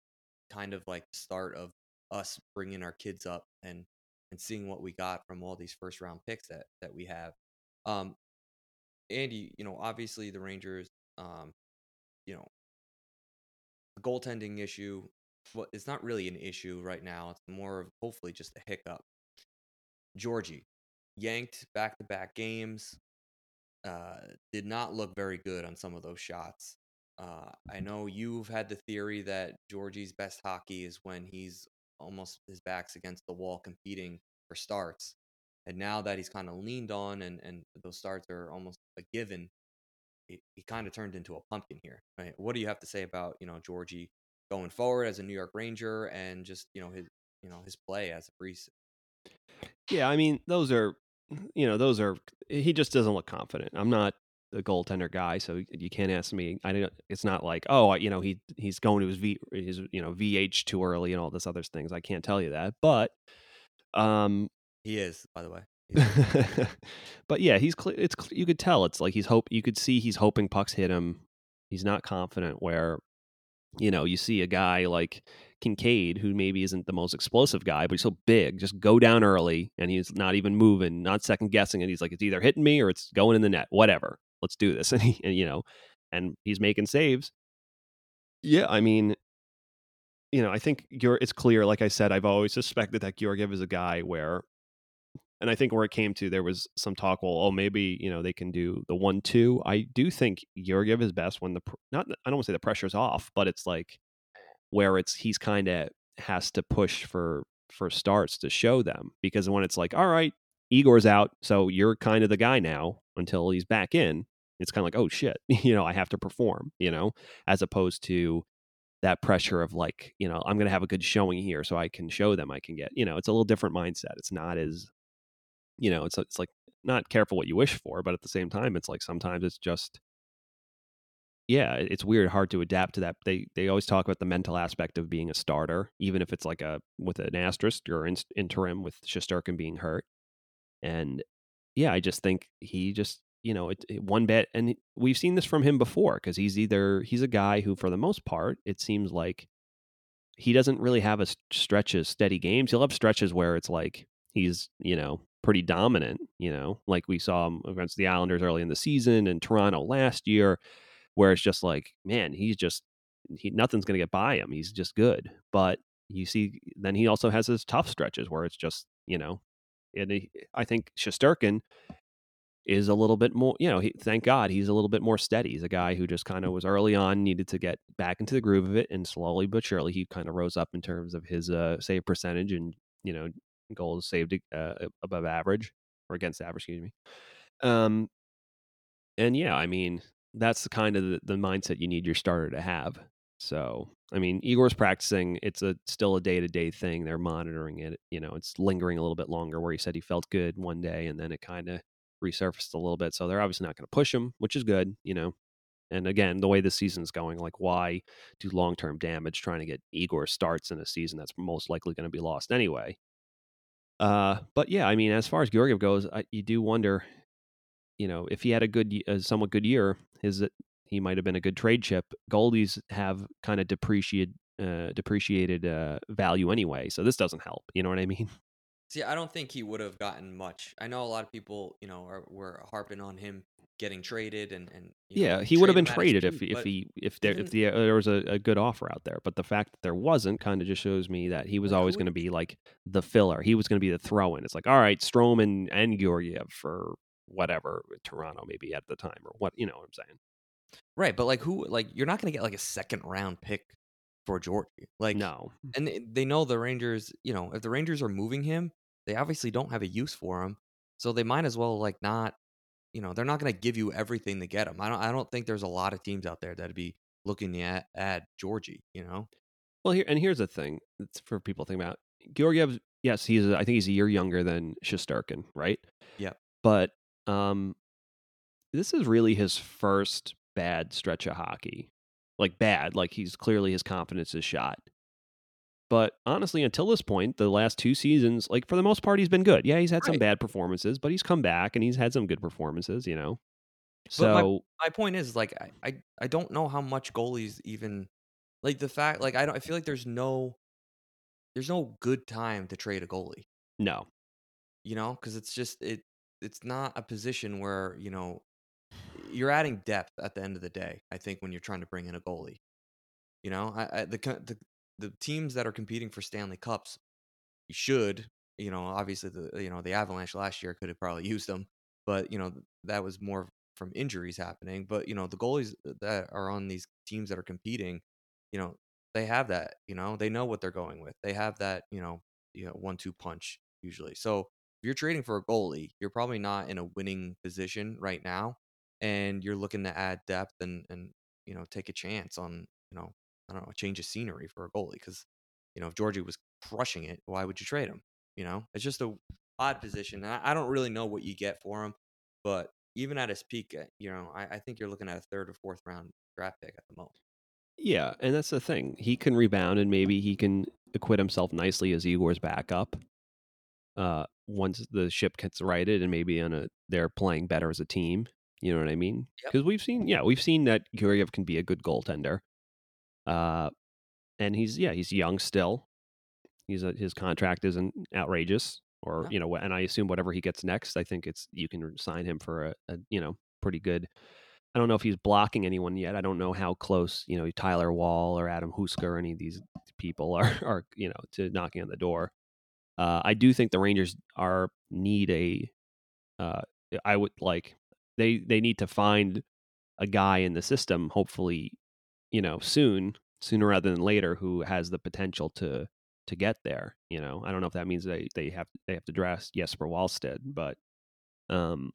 kind of like the start of us bringing our kids up and and seeing what we got from all these first round picks that that we have. Um, Andy, you know, obviously the Rangers, um, you know, the goaltending issue. Well, it's not really an issue right now. It's more of hopefully just a hiccup. Georgie yanked back to back games. Uh, did not look very good on some of those shots. Uh, I know you've had the theory that Georgie's best hockey is when he's almost his back's against the wall competing for starts. And now that he's kind of leaned on and, and those starts are almost a given, he, he kind of turned into a pumpkin here. Right? What do you have to say about, you know, Georgie going forward as a New York Ranger and just, you know, his you know, his play as a free Yeah, I mean, those are you know, those are he just doesn't look confident. I'm not a goaltender guy, so you can't ask me. I don't. It's not like oh, you know, he he's going to his V his you know VH too early and all this other things. I can't tell you that, but um, he is by the way. but yeah, he's cl- it's cl- you could tell it's like he's hope you could see he's hoping pucks hit him. He's not confident. Where you know you see a guy like Kinkaid, who maybe isn't the most explosive guy, but he's so big, just go down early and he's not even moving, not second guessing it. He's like, it's either hitting me or it's going in the net, whatever. Let's do this. And, he, and you know, and he's making saves. Yeah, I mean, you know, I think you're, it's clear, like I said, I've always suspected that Georgiev is a guy where, and I think where it came to, there was some talk, well, oh, maybe, you know, they can do the one, two. I do think Georgiev is best when the, not, I don't want to say the pressure's off, but it's like, where it's he's kind of has to push for for starts to show them because when it's like all right igor's out so you're kind of the guy now until he's back in it's kind of like oh shit you know i have to perform you know as opposed to that pressure of like you know i'm going to have a good showing here so i can show them i can get you know it's a little different mindset it's not as you know it's it's like not careful what you wish for but at the same time it's like sometimes it's just yeah, it's weird, hard to adapt to that. They they always talk about the mental aspect of being a starter, even if it's like a with an asterisk or in, interim with Shesterkin being hurt. And yeah, I just think he just you know it, it one bet, and we've seen this from him before because he's either he's a guy who, for the most part, it seems like he doesn't really have a stretch of steady games. He'll have stretches where it's like he's you know pretty dominant, you know, like we saw him against the Islanders early in the season and Toronto last year where it's just like, man, he's just he nothing's going to get by him. He's just good. But you see, then he also has his tough stretches where it's just you know, and he, I think Shesterkin is a little bit more, you know, he, thank God he's a little bit more steady. He's a guy who just kind of was early on, needed to get back into the groove of it, and slowly but surely he kind of rose up in terms of his uh, save percentage and you know goals saved uh, above average or against average, excuse me. Um, and yeah, I mean, that's the kind of the, the mindset you need your starter to have. So, I mean, Igor's practicing. It's a still a day to day thing. They're monitoring it. You know, it's lingering a little bit longer. Where he said he felt good one day, and then it kind of resurfaced a little bit. So they're obviously not going to push him, which is good. You know, and again, the way the season's going, like why do long term damage trying to get Igor starts in a season that's most likely going to be lost anyway? Uh, but yeah, I mean, as far as Georgiev goes, I, you do wonder, you know, if he had a good, a somewhat good year, his he might have been a good trade chip. Goldies have kind of depreciated uh, depreciated uh, value anyway, so this doesn't help. You know what I mean? See, I don't think he would have gotten much. I know a lot of people, you know, are were harping on him getting traded and and yeah, know, he would have been traded too, if if he if there if the, uh, there was a, a good offer out there. But the fact that there wasn't kind of just shows me that he was always going to be like the filler. He was going to be the throw in. It's like all right, Stroman and Georgiev for whatever Toronto maybe at the time or what you know what I'm saying. Right, but like who like you're not going to get like a second round pick for Georgie. Like no. And they, they know the Rangers, you know, if the Rangers are moving him, they obviously don't have a use for him. So they might as well like not, you know, they're not going to give you everything to get him. I don't I don't think there's a lot of teams out there that'd be looking at add Georgie. You know. Well, here and here's the thing it's for people to think about. Georgiev, yes, he's I think he's a year younger than Shesterkin, right? Yeah. But um, this is really his first bad stretch of hockey. Like bad, like he's clearly his confidence is shot. But honestly, until this point, the last two seasons, like for the most part, he's been good. Yeah, he's had some bad performances, but he's come back and he's had some good performances. You know, But my, so my point is like I, I I don't know how much goalies even like the fact like I don't I feel like there's no there's no good time to trade a goalie. no, you know because it's just it it's not a position where you know you're adding depth at the end of the day i think when you're trying to bring in a goalie you know? I, I, the, the the teams that are competing for stanley cups should you know obviously the you know the avalanche last year could have probably used them but you know that was more from injuries happening but you know the goalies that are on these teams that are competing you know they have that you know? They know what they're going with. They have that you know you know one two punch usually. So if you're trading for a goalie you're probably not in a winning position right now and you're looking to add depth and and you know take a chance on you know i don't know a change of scenery for a goalie because you know if georgie was crushing it why would you trade him you know it's just a odd position and I, I don't really know what you get for him but even at his peak uh, you know I, I think you're looking at a third or fourth round draft pick at the most yeah, and that's the thing. He can rebound, and maybe he can acquit himself nicely as Igor's backup. Uh, once the ship gets righted, and maybe on a they're playing better as a team. You know what I mean? Yep. Because we've seen, yeah, we've seen that Georgiev can be a good goaltender. Uh, and he's yeah, he's young still. He's a, his contract isn't outrageous, or No. you know, and I assume whatever he gets next, I think it's you can sign him for a, a you know pretty good. I don't know if he's blocking anyone yet. I don't know how close you know Tyler Wall or Adam Huska or any of these people are are you know to knocking on the door. Uh, I do think the Rangers are need a. Uh, I would like they they need to find a guy in the system, hopefully, you know, soon, sooner rather than later, who has the potential to to get there. You know, I don't know if that means they they have they have to draft Jesper Wallstedt, but um,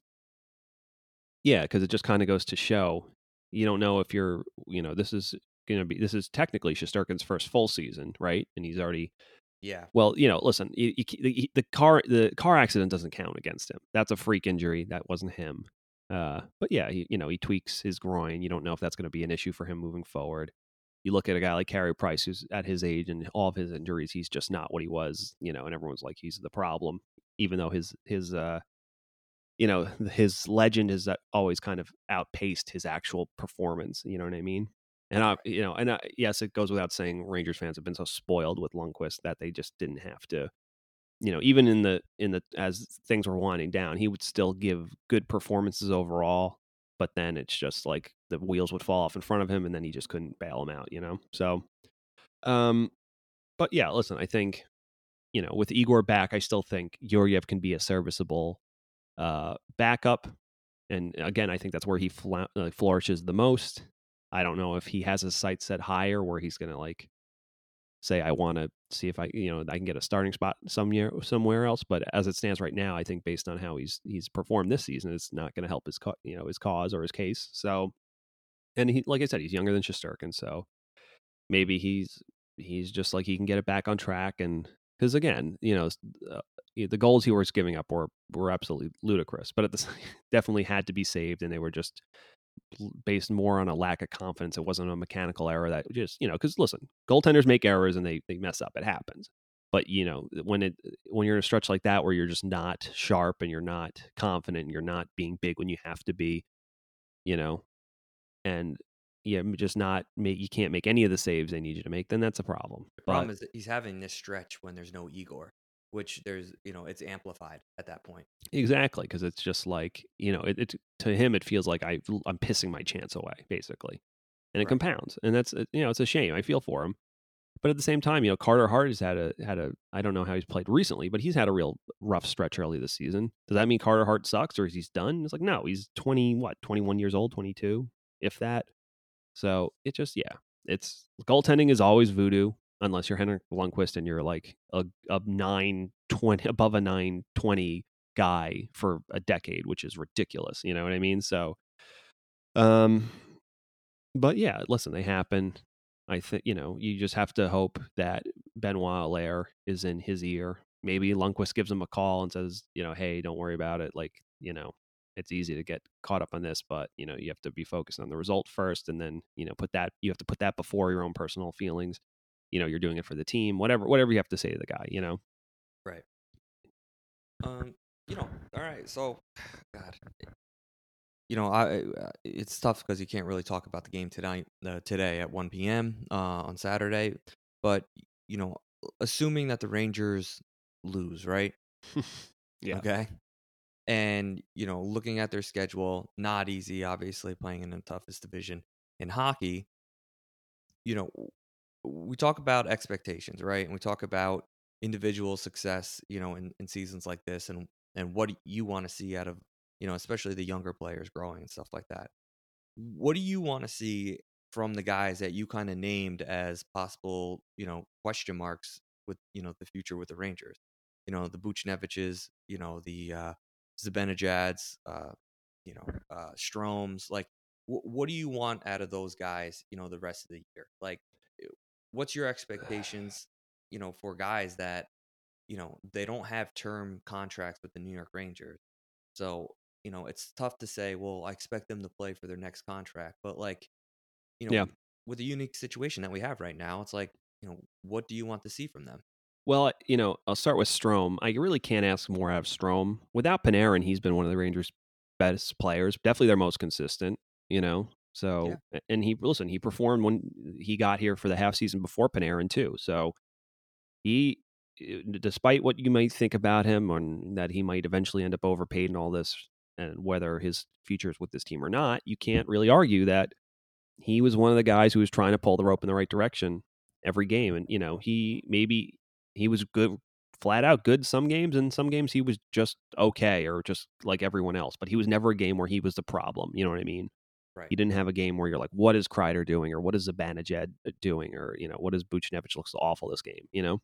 yeah, because it just kind of goes to show you don't know if you're you know this is to be this is technically Shesterkin's first full season, right? And he's already yeah well, you know, listen, you, you, the, the car the car accident doesn't count against him. That's a freak injury. That wasn't him. Uh, but yeah, he, you know, he tweaks his groin. You don't know if that's going to be an issue for him moving forward. You look at a guy like Carey Price, who's at his age and all of his injuries, he's just not what he was. You know, and everyone's like he's the problem, even though his his uh, you know, his legend has always kind of outpaced his actual performance. You know what I mean? And I, you know, and I, yes, it goes without saying, Rangers fans have been so spoiled with Lundqvist that they just didn't have to, you know, even in the in the as things were winding down, he would still give good performances overall. But then it's just like the wheels would fall off in front of him, and then he just couldn't bail him out, you know. So, um, but yeah, listen, I think, you know, with Igor back, I still think Georgiev can be a serviceable uh, backup. And again, I think that's where he fla- uh, flourishes the most. I don't know if he has his sights set higher where he's to like say, I want to see if I, you know, I can get a starting spot somewhere, somewhere else. But as it stands right now, I think based on how he's, he's performed this season, it's not going to help his, you know, his cause or his case. So, and he, like I said, he's younger than Shesterkin. So maybe he's, he's just like, he can get it back on track. And because again, you know, uh, the goals he was giving up were were absolutely ludicrous, but at the definitely had to be saved, and they were just based more on a lack of confidence. It wasn't a mechanical error that just you know because listen, goaltenders make errors and they they mess up. It happens, but you know when it uh, when you're in a stretch like that where you're just not sharp and you're not confident, and you're not being big when you have to be, you know, and yeah, just not make you can't make any of the saves they need you to make, then that's a problem. The problem but, is that he's having this stretch when there's no Igor which there's you know it's amplified at that point. Exactly because it's just like you know it, it, to him it feels like I I'm pissing my chance away basically and it right. compounds and that's uh, you know it's a shame I feel for him but at the same time you know Carter Hart has had a had a I don't know how he's played recently but he's had a real rough stretch early this season. Does that mean Carter Hart sucks or is he's done it's like no he's 20 what 21 years old 22 if that so it just yeah it's goaltending is always voodoo unless you're Henrik Lundqvist and you're like a, a 920 above a 920 guy for a decade, which is ridiculous. You know what I mean? So, um, but yeah, listen, they happen. I think you know you just have to hope that Benoit Allaire is in his ear. Maybe Lundqvist gives him a call and says, you know, hey, don't worry about it. Like, you know, it's easy to get caught up on this, but you know, you have to be focused on the result first, and then you know, put that you have to put that before your own personal feelings. You know, you're doing it for the team. Whatever, whatever you have to say to the guy. You know, Right. Um, you know, all right. So, God, you know, I uh, it's tough because you can't really talk about the game tonight, uh, today at 1 p.m. Uh, on Saturday. But you know, assuming that the Rangers lose, right? Yeah. Okay. And you know, looking at their schedule, not easy. Obviously, playing in the toughest division in hockey. You know, we talk about expectations, right? And we talk about individual success, you know, in, in seasons like this, and and what you want to see out of, you know, especially the younger players growing and stuff like that. What do you want to see from the guys that you kind of named as possible, you know, question marks with, you know, the future with the Rangers? You know, the Buchneviches, you know, the uh uh, you know, uh Stromes, like what do you want out of those guys, you know, the rest of the year? Like what's your expectations, you know, for guys that, you know, they don't have term contracts with the New York Rangers. So, you know, it's tough to say, well, I expect them to play for their next contract, but like, you know, Yeah. with the unique situation that we have right now, it's like, you know, what do you want to see from them? Well, you know, I'll start with Strome. I really can't ask more out of Strome. Without Panarin, he's been one of the Rangers' best players, definitely their most consistent. You know, so a- and he listen, he performed when he got here for the half season before Panarin too. So he, eh, despite what you might think about him, and that he might eventually end up overpaid and all this, and whether his future is with this team or not, you can't really argue that he was one of the guys who was trying to pull the rope in the right direction every game. And, you know, he maybe he was good, flat out good some games, and some games he was just okay or just like everyone else. But he was never a game where he was the problem. You know what I mean? Right. He didn't have a game where you're like, what is Kreider doing? Or what is Zibanejad doing? Or, you know, what is Buchnevich looks awful this game, you know?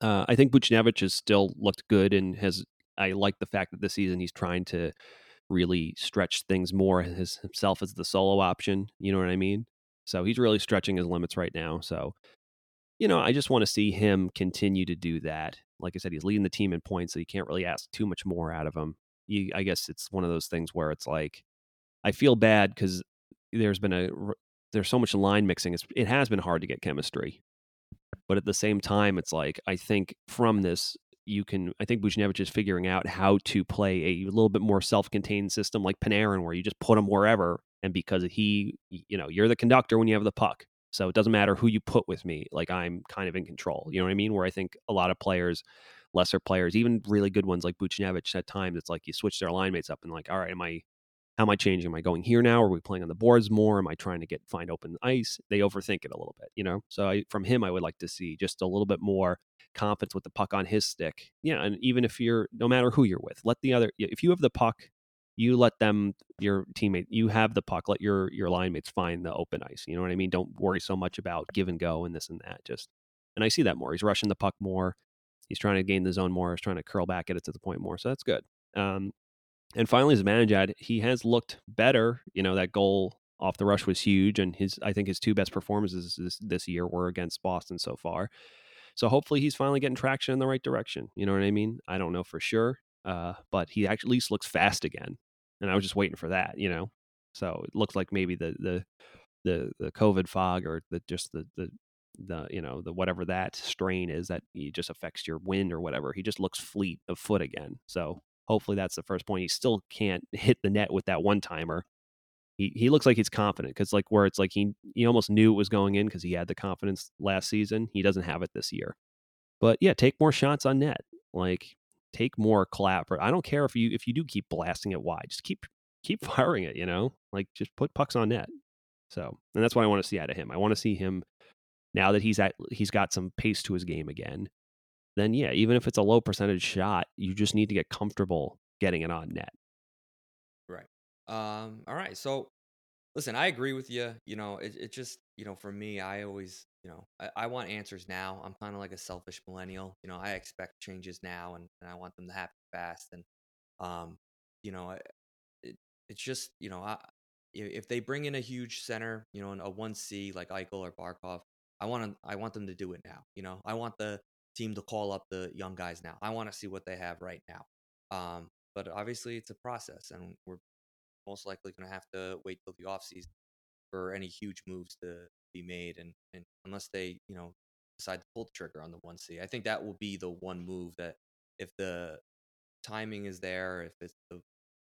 Uh, I think Buchnevich has still looked good and has, I like the fact that this season he's trying to really stretch things more his, himself as the solo option. You know what I mean? So he's really stretching his limits right now. So, you know, I just want to see him continue to do that. Like I said, he's leading the team in points, so you can't really ask too much more out of him. You, I guess it's one of those things where it's like, I feel bad because there's been a there's so much line mixing. It's, it has been hard to get chemistry, but at the same time, it's like I think from this you can. I think Buchnevich is figuring out how to play a little bit more self-contained system like Panarin, where you just put him wherever, and because he, you know, you're the conductor when you have the puck, so it doesn't matter who you put with me. Like I'm kind of in control. You know what I mean? Where I think a lot of players, lesser players, even really good ones like Buchnevich, at times it's like you switch their line mates up and like, all right, am I how am I changing? Am I going here now? Are we playing on the boards more? Am I trying to get find open ice? They overthink it a little bit, you know. So I, from him, I would like to see just a little bit more confidence with the puck on his stick. Yeah, and even if you're, no matter who you're with, let the other. If you have the puck, you let them, your teammate, you have the puck. Let your your line mates find the open ice. You know what I mean? Don't worry so much about give and go and this and that. Just, and I see that more. He's rushing the puck more. He's trying to gain the zone more. He's trying to curl back at it to the point more. So that's good. Um, and finally, as Zibanejad, he has looked better. You know, that goal off the rush was huge, and his I think his two best performances this, this year were against Boston so far. So hopefully, he's finally getting traction in the right direction. You know what I mean? I don't know for sure, uh, but he at least looks fast again, and I was just waiting for that. You know, so it looks like maybe the the the the COVID fog or the just the the the you know the whatever that strain is that just affects your wind or whatever. He just looks fleet of foot again. So hopefully that's the first point. He still can't hit the net with that one timer. He he looks like he's confident because like where it's like he he almost knew it was going in because he had the confidence last season. He doesn't have it this year. But yeah, take more shots on net. Like take more clap. I don't care if you if you do keep blasting it wide. Just keep keep firing it. You know, like just put pucks on net. So and that's what I want to see out of him. I want to see him now that he's at he's got some pace to his game again then yeah, even if it's a low percentage shot, you just need to get comfortable getting it on net. Right. Um, all right. So listen, I agree with you. You know, it, it just, you know, for me, I always, you know, I, I want answers now. I'm kind of like a selfish millennial. You know, I expect changes now and, and I want them to happen fast. And, Um, you know, it, it's just you know, I, if they bring in a huge center, you know, a one C like Eichel or Barkov, I want to, I want them to do it now. You know, I want the team to call up the young guys now. I want to see what they have right now. Um, but obviously, it's a process, and we're most likely going to have to wait till the offseason for any huge moves to be made, and, and unless they, you know, decide to pull the trigger on the one C, I think that will be the one move that if the timing is there, if it's the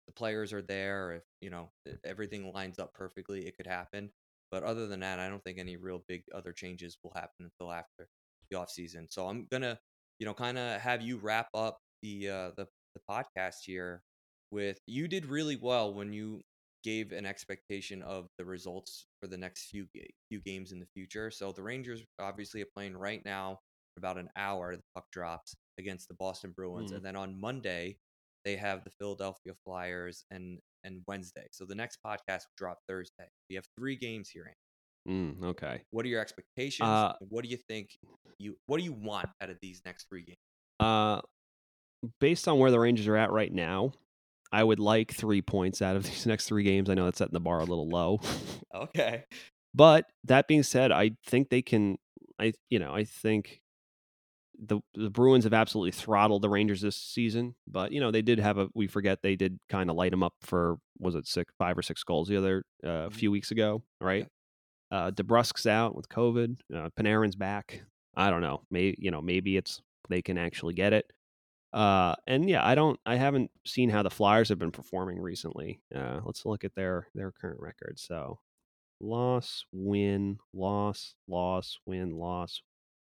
the players are there, if you know everything lines up perfectly, it could happen. But other than that, I don't think any real big other changes will happen until after the offseason. So I'm gonna, you know, kind of have you wrap up the uh, the the podcast here with you did really well when you gave an expectation of the results for the next few ga- few games in the future. So the Rangers obviously are playing right now for about an hour. The puck drops against the Boston Bruins, Mm. and then on Monday they have the Philadelphia Flyers and and Wednesday. So the next podcast will drop Thursday. We have three games here. Mm, okay. What are your expectations? Uh, what do you think you what do you want out of these next three games? Uh, based on where the Rangers are at right now, I would like three points out of these next three games. I know that's setting the bar a little low. Okay. But that being said, I think they can. I you know I think the the Bruins have absolutely throttled the Rangers this season. But you know they did have a. We forget they did kind of light them up for was it six five or six goals the other uh, a few weeks ago, right? Uh, DeBrusk's out with COVID. Uh, Panarin's back. I don't know. Maybe you know maybe it's they can actually get it. Uh, and yeah, I don't. I haven't seen how the Flyers have been performing recently. Uh, let's look at their their current record. So loss, win, loss, loss, win, loss,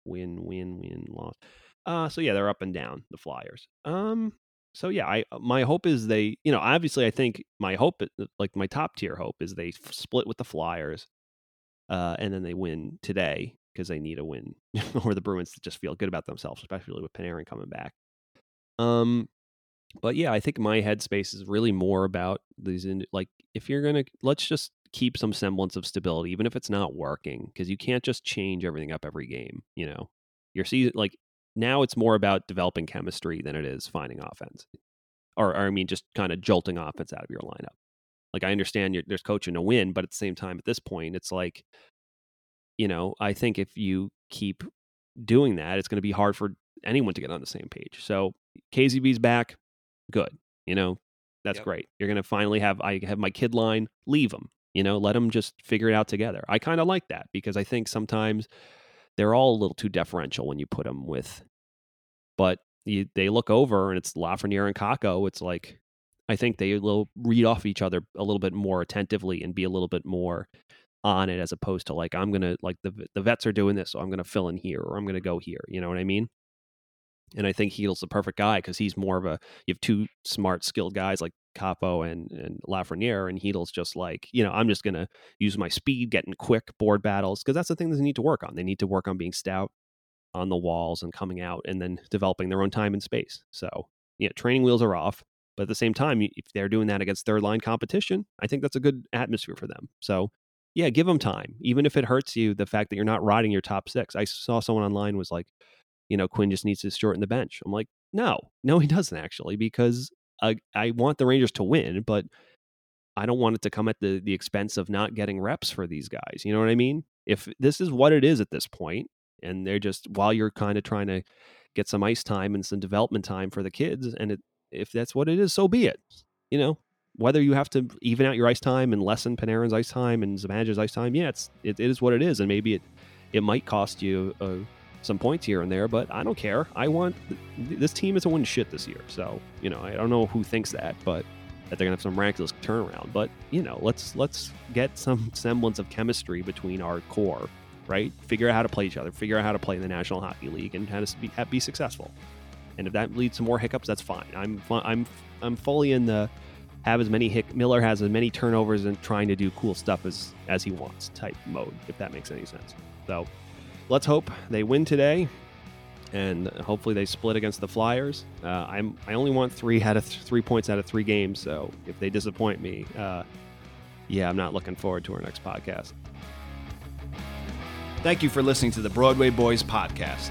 win, win, win, loss. Uh, so yeah, they're up and down the Flyers. Um, so yeah, I my hope is they, you know, obviously I think my hope, uh, like my top tier hope, is they split with the Flyers, uh, and then they win today because they need a win or the Bruins just feel good about themselves, especially with Panarin coming back. Um, but yeah, I think my headspace is really more about these. In, like, if you're gonna, let's just keep some semblance of stability, even if it's not working, because you can't just change everything up every game. You know, your season, like now, it's more about developing chemistry than it is finding offense, or, or I mean, just kind of jolting offense out of your lineup. Like, I understand you're, there's coaching to win, but at the same time, at this point, it's like, you know, I think if you keep doing that, it's going to be hard for anyone to get on the same page. So KZB's back, good. You know, that's Yep. great. You're going to finally have I have my kid line. Leave them. You know, let them just figure it out together. I kind of like that because I think sometimes they're all a little too deferential when you put them with. But you, they look over and it's Lafreniere and Kakko. It's like I think they will read off each other a little bit more attentively and be a little bit more on it as opposed to like I'm gonna like the the vets are doing this, so I'm gonna fill in here or I'm gonna go here. You know what I mean? And I think Chytil's the perfect guy because he's more of a you have two smart, skilled guys like Kakko and and Lafreniere, and Chytil's just like you know I'm just gonna use my speed, getting quick board battles because that's the thing that they need to work on. They need to work on being stout on the walls and coming out and then developing their own time and space. So yeah, training wheels are off, but at the same time, if they're doing that against third line competition, I think that's a good atmosphere for them. So yeah, give them time, even if it hurts you. The fact that you're not riding your top six. I saw someone online was like, you know, Quinn just needs to shorten the bench. I'm like, no, no, he doesn't actually, because I, I want the Rangers to win, but I don't want it to come at the the expense of not getting reps for these guys. You know what I mean? If this is what it is at this point, and they're just while you're kind of trying to get some ice time and some development time for the kids, and it, if that's what it is, so be it. You know, whether you have to even out your ice time and lessen Panarin's ice time and Zibanejad's ice time, yeah, it's it, it is what it is, and maybe it it might cost you uh, some points here and there, but I don't care. I want this team is a win shit this year, so you know I don't know who thinks that, but that they're gonna have some miraculous turnaround. But you know, let's let's get some semblance of chemistry between our core, right? Figure out how to play each other, figure out how to play in the National Hockey League, and how to be, have, be successful. And if that leads to more hiccups, that's fine. I'm I'm I'm fully in the have as many hic Miller has as many turnovers and trying to do cool stuff as as he wants type mode, if that makes any sense. So let's hope they win today, and hopefully they split against the Flyers. Uh, I'm I only want three out of th- three points out of three games. So if they disappoint me, uh, yeah, I'm not looking forward to our next podcast. Thank you for listening to the Broadway Boys podcast.